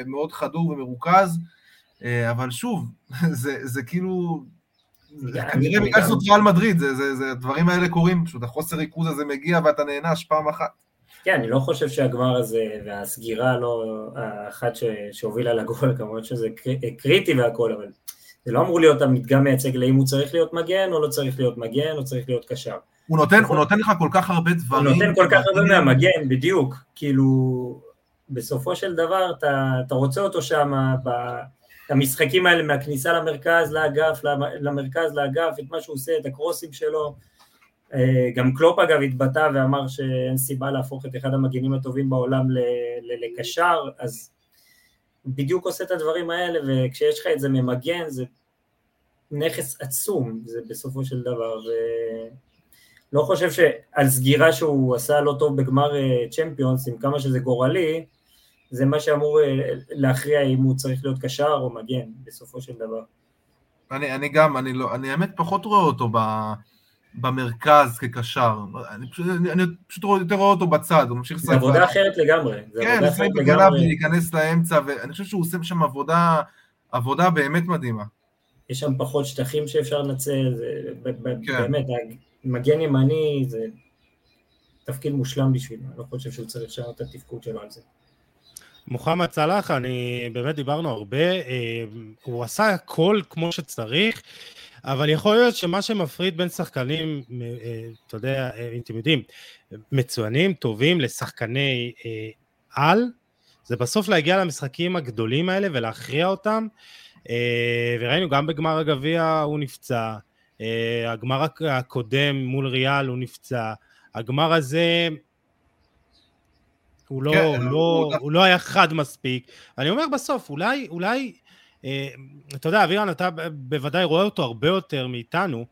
מאוד חדור ומרוכז, אבל שוב, <laughs> זה, זה כאילו, כנראה בגלל שזאת ריאל מדריד, הדברים האלה קורים, פשוט החוסר ריכוז הזה מגיע ואתה נענש פעם אחת. כן, אני לא חושב שהגמר הזה והסגירה לא, האחת שהובילה לגול, כמובן שזה קריטי והכל, אבל זה לא אמור להיות המדגם מייצג לאם הוא צריך להיות מגן או לא צריך להיות מגן או צריך להיות קשר. הוא נותן, הוא נותן לך כל כך הרבה דברים. הוא נותן כל כך הרבה מהמגן, בדיוק, כאילו, בסופו של דבר אתה, אתה רוצה אותו שם, המשחקים האלה מהכניסה למרכז, לאגף, למרכז, לאגף, את מה שהוא עושה, את הקרוסים שלו. אה, גם קלופ אגב התבטא ואמר שאין סיבה להפוך את אחד המגינים הטובים בעולם לקשר, אז בדיוק עושה את הדברים האלה, וכשיש לך את זה ממגן, זה נכס עצום, זה בסופו של דבר, ולא חושב שעל סגירה שהוא עשה לא טוב בגמר צ'מפיונס, עם כמה שזה גורלי, זה מה שאמור אה, להכריע אם הוא צריך להיות קשר או מגן, בסופו של דבר. אני, אני גם, אני לא, אני האמת פחות רואה אותו ב, במרכז כקשר, אני פשוט, אני, אני פשוט רואה, יותר רואה אותו בצד, הוא ממשיך לשחק. זה עבודה אחרת לגמרי. כן, לשחק בגנב ולהיכנס לאמצע, ואני חושב שהוא עושה שם עבודה, עבודה באמת מדהימה. יש שם פחות שטחים שאפשר לנצל, זה כן. באמת, מגן ימני זה תפקיד מושלם בשבילו, אני לא חושב שהוא צריך לשנות את התפקוד שלו על זה. מוחמד סלאח, אני באמת דיברנו הרבה, אה, הוא עשה הכל כמו שצריך, אבל יכול להיות שמה שמפריד בין שחקנים, אה, אתה יודע, אה, אתם יודעים, מצוינים, טובים, לשחקני על, זה בסוף להגיע למשחקים הגדולים האלה ולהכריע אותם, וראינו גם בגמר הגביע הוא נפצע, הגמר הקודם מול ריאל הוא נפצע, הגמר הזה הוא לא, כן, לא, הוא, הוא לא היה חד מספיק. אני אומר בסוף, אולי, אולי, אה, אתה יודע, אבירן, אתה בוודאי רואה אותו הרבה יותר מאיתנו.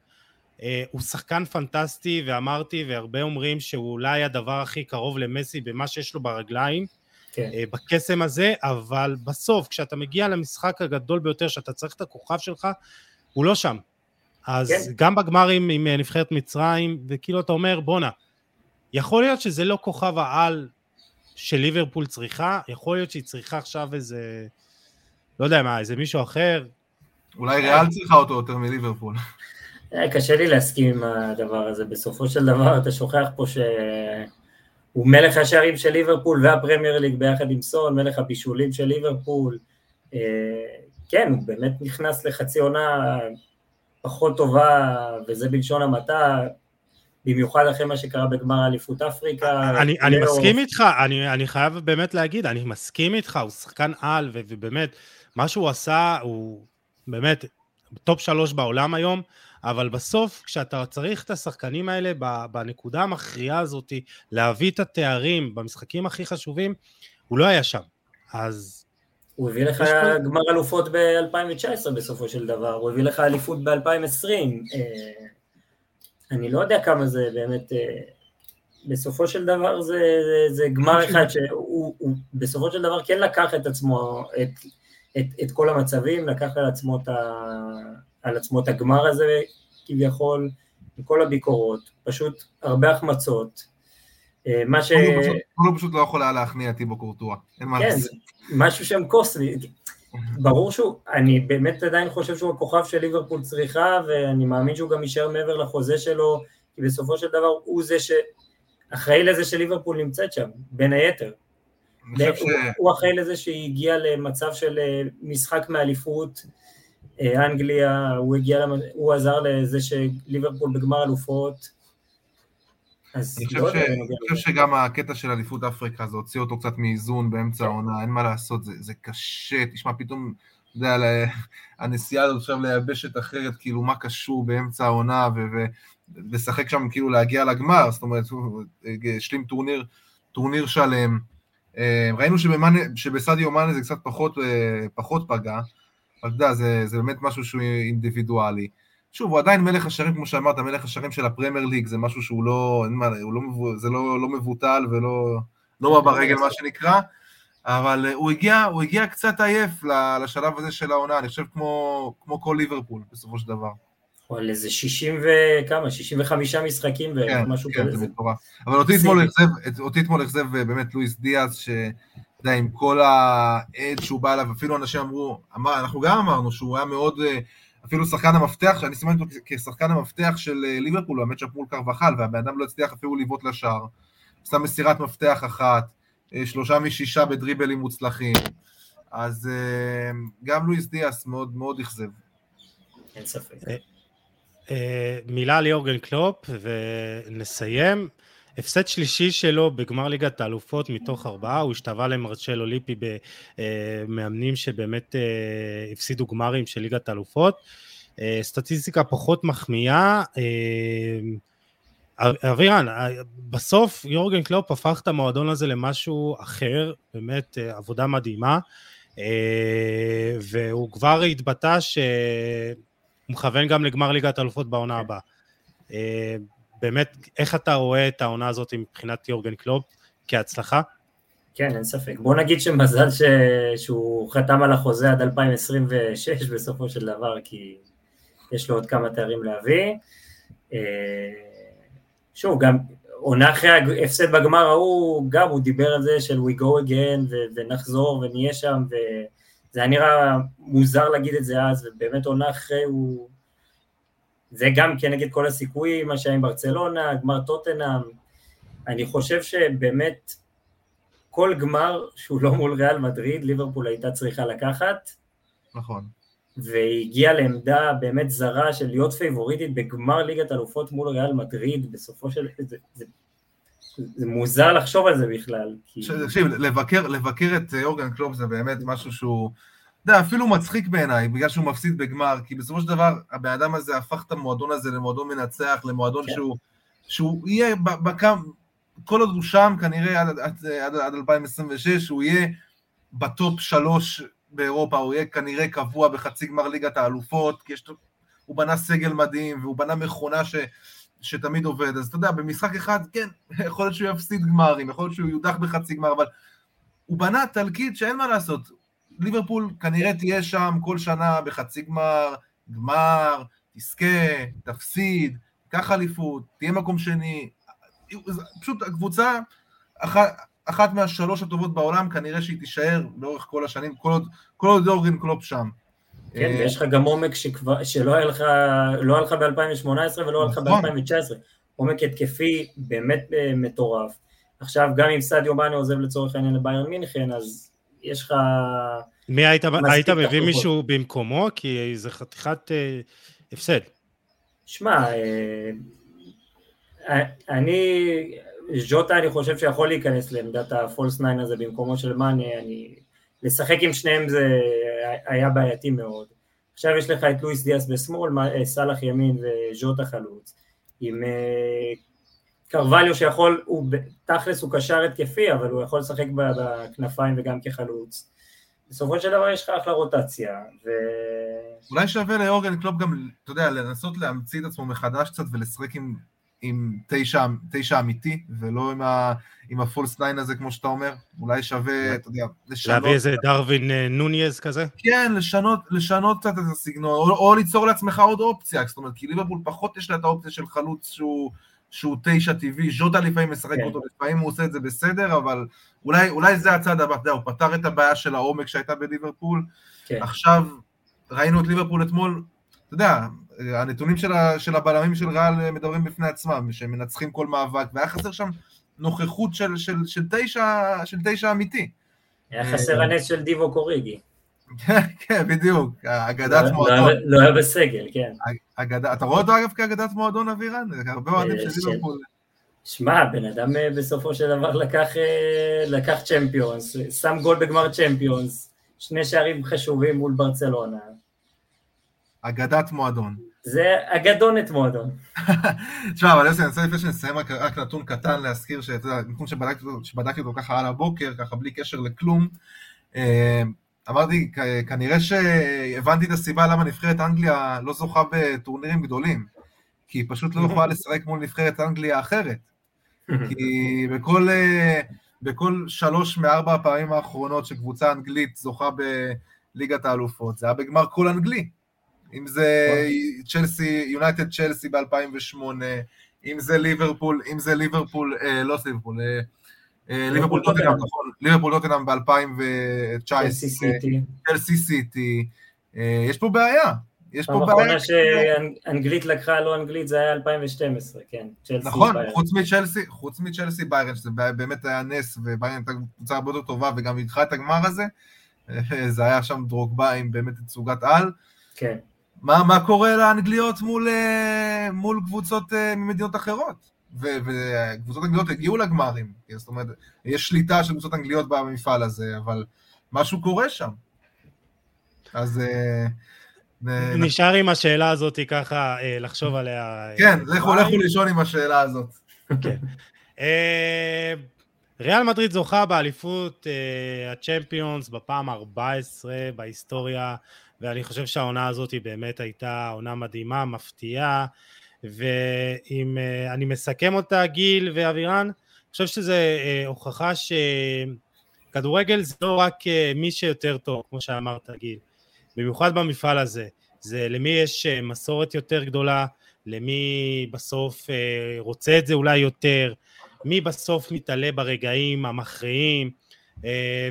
אה, הוא שחקן פנטסטי, ואמרתי, והרבה אומרים שהוא אולי הדבר הכי קרוב למסי במה שיש לו ברגליים, כן. אה, בקסם הזה, אבל בסוף, כשאתה מגיע למשחק הגדול ביותר, שאתה צריך את הכוכב שלך, הוא לא שם. אז כן. גם בגמרים עם נבחרת מצרים, וכאילו אתה אומר, בואנה, יכול להיות שזה לא כוכב העל של ליברפול צריכה, יכול להיות שהיא צריכה עכשיו איזה, לא יודע מה, איזה מישהו אחר. אולי ריאל צריכה אותו יותר מליברפול. אה, קשה לי להסכים עם הדבר הזה, בסופו של דבר אתה שוכח פה שהוא מלך השערים של ליברפול והפרמייר ליג ביחד עם סון, מלך הבישולים של ליברפול, אה, כן, הוא באמת נכנס לחצי עונה פחות טובה, וזה בלשון המעטה, במיוחד אחרי מה שקרה בגמר אליפות אפריקה. אני, אני מסכים איתך, אני, אני חייב באמת להגיד, אני מסכים איתך, הוא שחקן על, ובאמת, מה שהוא עשה הוא באמת טופ שלוש בעולם היום, אבל בסוף, כשאתה צריך את השחקנים האלה בנקודה המכריעה הזאת, להביא את התארים במשחקים הכי חשובים, הוא לא היה שם. אז... הוא הביא לך גמר אלופות ב-2019 בסופו של דבר, הוא הביא לך אליפות ב-2020. אני לא יודע כמה זה באמת, אה, בסופו של דבר זה, זה, זה גמר אחד שהוא הוא, בסופו של דבר כן לקח את עצמו, את, את, את כל המצבים, לקח על עצמו את, ה, על עצמו את הגמר הזה כביכול, עם כל הביקורות, פשוט הרבה החמצות. אה, מה ש... הוא לא פשוט לא יכול היה להכניע טיבו קורטואה, אין מה כן, לעשות. משהו שם קוסמי. ברור שהוא, אני באמת עדיין חושב שהוא הכוכב של ליברפול צריכה, ואני מאמין שהוא גם יישאר מעבר לחוזה שלו, כי בסופו של דבר הוא זה שאחראי לזה שליברפול נמצאת שם, בין היתר. ש... הוא אחראי לזה שהיא הגיעה למצב של אה, משחק מאליפות, אה, אנגליה, הוא, הגיע, הוא עזר לזה שליברפול בגמר אלופות, אני חושב, ש... אני חושב שגם הקטע של אליפות אפריקה זה הוציא אותו קצת מאיזון באמצע. העונה, אין מה לעשות, זה, זה קשה, תשמע פתאום, אתה יודע, <laughs> הנסיעה הזאת עכשיו ליבשת אחרת, כאילו מה קשור באמצע העונה, ולשחק שם כאילו להגיע לגמר, זאת אומרת, הוא השלים טורניר, טורניר שלם. אה, ראינו שבמאנה, שבסדיו מאנה זה קצת פחות, אה, פחות פגע, אבל אתה יודע, זה, זה באמת משהו שהוא אינדיבידואלי. שוב, הוא עדיין מלך השערים, כמו שאמרת, מלך השערים של הפרמייר ליג, זה משהו שהוא לא, אין מה, הוא לא, זה לא, לא מבוטל ולא לא מה ברגל, מה שנקרא, אבל אה, הוא הגיע, הוא הגיע קצת עייף לשלב הזה של העונה, אני חושב כמו, כמו כל ליברפול, בסופו של דבר. על איזה 60 וכמה, 65 משחקים ומשהו כן, כזה. כן, זה מטורף. אבל אותי אתמול אכזב, אותי אתמול אכזב אה, באמת לואיס דיאז, ש... אתה יודע, עם כל העד שהוא בא אליו, אפילו אנשים אמרו, אמר, אנחנו גם אמרנו שהוא היה מאוד אה, אפילו שחקן המפתח, שאני סימן אותו כשחקן המפתח של אה, ליברפול, הוא המצ'אפ מול קרבחל, והבן אדם לא הצליח אפילו לבעוט לשער. שם מסירת מפתח אחת, אה, שלושה משישה בדריבלים מוצלחים. אז אה, גם לואיס דיאס מאוד מאוד אכזב. אין ספק. מילה ליאורגן קלופ ונסיים. הפסד שלישי שלו בגמר ליגת האלופות מתוך ארבעה, הוא השתווה למרצ'ל אוליפי במאמנים שבאמת אה, הפסידו גמרים של ליגת האלופות. אה, סטטיסטיקה פחות מחמיאה. אה, אבירן, בסוף יורגן קלופ הפך את המועדון הזה למשהו אחר, באמת עבודה מדהימה, והוא כבר התבטא שהוא מכוון גם לגמר ליגת האלופות בעונה הבאה. באמת, איך אתה רואה את העונה הזאת מבחינת יורגן קלופ כהצלחה? כן, אין ספק. בוא נגיד שמזל ש... שהוא חתם על החוזה עד 2026 בסופו של דבר, כי יש לו עוד כמה תארים להביא. אה, שוב, גם עונה אחרי ההפסד בגמר ההוא, גם הוא דיבר על זה של we go again ו- ונחזור ונהיה שם, וזה היה נראה מוזר להגיד את זה אז, ובאמת עונה אחרי הוא זה גם כנגד כל הסיכויים, מה שהיה עם ברצלונה, גמר טוטנאם, אני חושב שבאמת כל גמר שהוא לא מול ריאל מדריד, ליברפול הייתה צריכה לקחת. נכון. והיא הגיעה לעמדה באמת זרה של להיות פייבוריטית בגמר ליגת אלופות מול ריאל מדריד, בסופו של... זה, זה, זה מוזר לחשוב על זה בכלל. תקשיב, כי... לבקר, לבקר את יורגן קלופ זה באמת משהו שהוא... יודע, אפילו מצחיק בעיניי, בגלל שהוא מפסיד בגמר, כי בסופו של דבר, הבן אדם הזה הפך את המועדון הזה למועדון מנצח, למועדון כן. שהוא, שהוא יהיה בקם, כל עוד הוא שם, כנראה עד, עד, עד, עד 2026, הוא יהיה בטופ שלוש באירופה, הוא יהיה כנראה קבוע בחצי גמר ליגת האלופות, כי יש, הוא בנה סגל מדהים, והוא בנה מכונה ש, שתמיד עובד, אז אתה יודע, במשחק אחד, כן, <laughs> יכול להיות שהוא יפסיד גמרים, יכול להיות שהוא יודח בחצי גמר, אבל הוא בנה תלקיט שאין מה לעשות, ליברפול כנראה תהיה שם כל שנה בחצי גמר, גמר, תזכה, תפסיד, קח אליפות, תהיה מקום שני, פשוט הקבוצה, אחת, אחת מהשלוש הטובות בעולם, כנראה שהיא תישאר לאורך כל השנים, כל עוד, כל עוד אורגן קלופ שם. כן, אה, ויש לך גם עומק שכבר, שלא היה לך, לא היה לך ב-2018 ולא היה לך נכון. ב-2019. עומק התקפי באמת אה, מטורף. עכשיו, גם אם סעדיו מאנה עוזב לצורך העניין לביירן מינכן, אז יש לך... מי היית, היית מביא מישהו במקומו? כי זה חתיכת אה, הפסד. שמע, אה, אה, אני, ז'וטה אני חושב שיכול להיכנס לעמדת הפולס ניין הזה במקומו של מאנה, אני... לשחק עם שניהם זה היה בעייתי מאוד. עכשיו יש לך את לואיס דיאס בשמאל, אה, סאלח ימין וז'וטה חלוץ. עם קרווליו שיכול, הוא תכלס הוא קשר התקפי, אבל הוא יכול לשחק בכנפיים וגם כחלוץ. בסופו של דבר יש לך אחלה רוטציה, ו... אולי שווה ליורגן קלופ גם, אתה יודע, לנסות להמציא את עצמו מחדש קצת ולשחק עם, עם תשע, תשע אמיתי, ולא עם, ה, עם ה false nine הזה, כמו שאתה אומר. אולי שווה, אתה יודע, לשנות... להביא איזה דרווין אה, נוניז כזה? כן, לשנות, לשנות קצת את הסגנון, או, או ליצור לעצמך עוד אופציה, זאת אומרת, כי ליברפול פחות יש לה את האופציה של חלוץ שהוא... שהוא תשע טבעי, ז'וטה לפעמים משחק כן. אותו, לפעמים הוא עושה את זה בסדר, אבל אולי, אולי זה הצד הבא, אתה יודע, הוא פתר את הבעיה של העומק שהייתה בליברפול, כן. עכשיו ראינו את ליברפול אתמול, אתה יודע, הנתונים של, ה, של הבלמים של ריאל מדברים בפני עצמם, שהם מנצחים כל מאבק, והיה חסר שם נוכחות של, של, של, תשע, של תשע אמיתי. היה חסר הנס של דיבו קוריגי. כן, בדיוק, אגדת לא, מועדון. לא, לא היה בסגל, כן. אתה רואה אותו אגב כאגדת מועדון אבירן? הרבה אוהדים של אה, ליברפול. שמע, בן אדם אה, בסופו של דבר לקח, אה, לקח צ'מפיונס, שם גול בגמר צ'מפיונס, שני שערים חשובים מול ברצלונה. אגדת מועדון. זה אגדונת מועדון. <laughs> תשמע, אבל יוסי, אני רוצה לפני שנסיים רק נתון קטן להזכיר, שאתה יודע, במקום שבדקתי אותו ככה על הבוקר, ככה בלי קשר לכלום, אמרתי, כנראה שהבנתי את הסיבה למה נבחרת אנגליה לא זוכה בטורנירים גדולים, כי היא פשוט לא יכולה לשחק מול נבחרת אנגליה אחרת. כי בכל, בכל שלוש מארבע הפעמים האחרונות שקבוצה אנגלית זוכה בליגת האלופות, זה היה בגמר כל אנגלי. אם זה צ'לסי, יונייטד צ'לסי ב-2008, אם זה ליברפול, אם זה ליברפול, אה, לא ליברפול, אה, אה, ליברפול טוטנאם, נכון, ליברפול טוטנאם ב-2019, צ'לסי סיטי, אה, יש פה בעיה, יש פה בעיה. פעם אחרונה שאנגלית לקחה לא אנגלית זה היה 2012, כן, נכון, חוץ מצ'לסי, חוץ מצ'לסי ביירן, שזה באמת היה נס, וביירן הייתה קבוצה הרבה יותר טובה, וגם ידחה את הגמר הזה, אה, זה היה שם דרוגבה עם באמת תצוגת על. כן. מה, מה קורה לאנגליות מול, מול קבוצות ממדינות אחרות? וקבוצות אנגליות הגיעו לגמרים, זאת אומרת, יש שליטה של קבוצות אנגליות במפעל הזה, אבל משהו קורה שם. אז... אה, נשאר עם השאלה הזאת ככה, אה, לחשוב עליה. אה, כן, לכו לישון עם השאלה הזאת. כן. ריאל מדריד זוכה באליפות הצ'מפיונס בפעם ה-14 בהיסטוריה, ואני חושב שהעונה הזאת באמת הייתה עונה מדהימה, מפתיעה. ואם אה, אני מסכם אותה, גיל ואבירן, אני חושב שזו אה, הוכחה שכדורגל זה לא רק אה, מי שיותר טוב, כמו שאמרת, גיל, במיוחד במפעל הזה, זה למי יש מסורת יותר גדולה, למי בסוף רוצה את זה אולי יותר, מי בסוף מתעלה ברגעים המכריעים,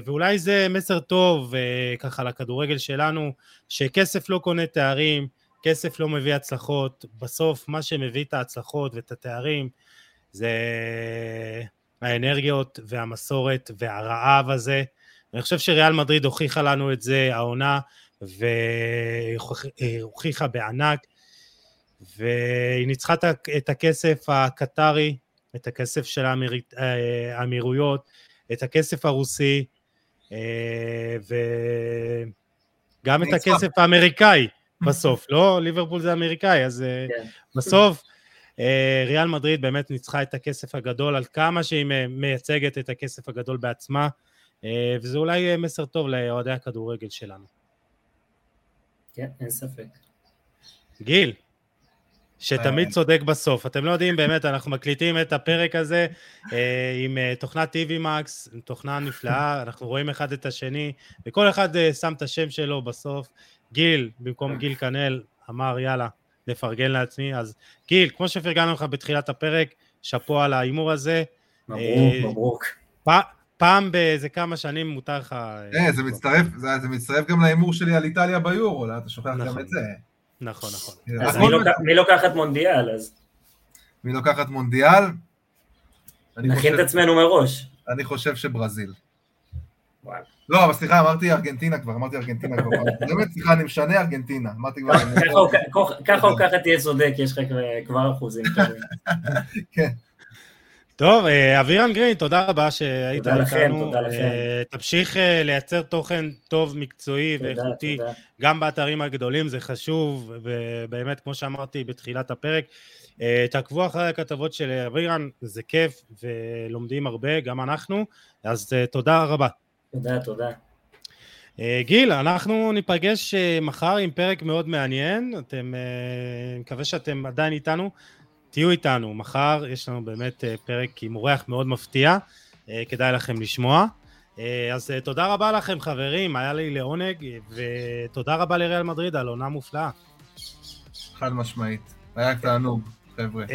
ואולי זה מסר טוב ככה לכדורגל שלנו, שכסף לא קונה תארים, כסף לא מביא הצלחות, בסוף מה שמביא את ההצלחות ואת התארים זה האנרגיות והמסורת והרעב הזה. אני חושב שריאל מדריד הוכיחה לנו את זה העונה, והוכיחה בענק, והיא ניצחה את הכסף הקטרי, את הכסף של האמירויות, את הכסף הרוסי, אה, וגם את הכסף האמריקאי. בסוף, לא? ליברפול זה אמריקאי, אז אה, כן. בסוף אה, ריאל מדריד באמת ניצחה את הכסף הגדול על כמה שהיא מייצגת את הכסף הגדול בעצמה, אה, וזה אולי מסר טוב לאוהדי הכדורגל שלנו. כן, אין ספק. גיל, שתמיד צודק בסוף. אתם לא יודעים, באמת, אנחנו מקליטים את הפרק הזה אה, עם אה, תוכנת TV Max, תוכנה נפלאה, אנחנו רואים אחד את השני, וכל אחד אה, שם את השם שלו בסוף. גיל, במקום גיל כנל, אמר יאללה, לפרגן לעצמי, אז גיל, כמו שפרגנו לך בתחילת הפרק, שאפו על ההימור הזה. מברוק, מברוק. פעם באיזה כמה שנים מותר לך... אה, זה מצטרף, זה, זה מצטרף גם להימור שלי על איטליה ביורו, לא? אתה שוכח נכון, גם את זה. נכון, נכון. אז מי, לוק, מי לוקחת מונדיאל אז? מי לוקחת מונדיאל? נכין את עצמנו מראש. אני חושב שברזיל. לא, אבל סליחה, אמרתי ארגנטינה כבר, אמרתי ארגנטינה כבר. <laughs> באמת, סליחה, אני משנה ארגנטינה. אמרתי כבר... ככה או ככה תהיה צודק, יש לך כבר אחוזים. <laughs> כן. טוב, אה, אבירן גרין, תודה רבה שהיית איתנו. תודה לכם, תודה לכם. אה, תמשיך אה, לייצר תוכן טוב, מקצועי ואיכותי, גם באתרים הגדולים, זה חשוב, ובאמת, כמו שאמרתי בתחילת הפרק, תעקבו אחרי הכתבות של אבירן, זה כיף, ולומדים הרבה, גם אנחנו, אז תודה רבה. תודה, תודה. גיל, אנחנו ניפגש מחר עם פרק מאוד מעניין, אתם, מקווה שאתם עדיין איתנו. תהיו איתנו, מחר יש לנו באמת אה, פרק עם אורח מאוד מפתיע, אה, כדאי לכם לשמוע. אה, אז תודה רבה לכם חברים, היה לי לעונג, ותודה רבה לריאל מדריד על עונה מופלאה. חד משמעית, היה תענוג. חבר'ה.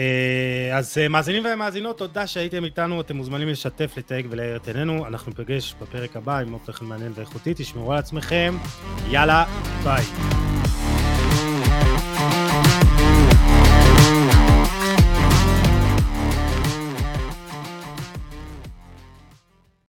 אז מאזינים ומאזינות, תודה שהייתם איתנו, אתם מוזמנים לשתף, לתייג ולהאיר את עינינו, אנחנו ניפגש בפרק הבא עם עוד תוכן מעניין ואיכותי, תשמרו על עצמכם, יאללה, ביי.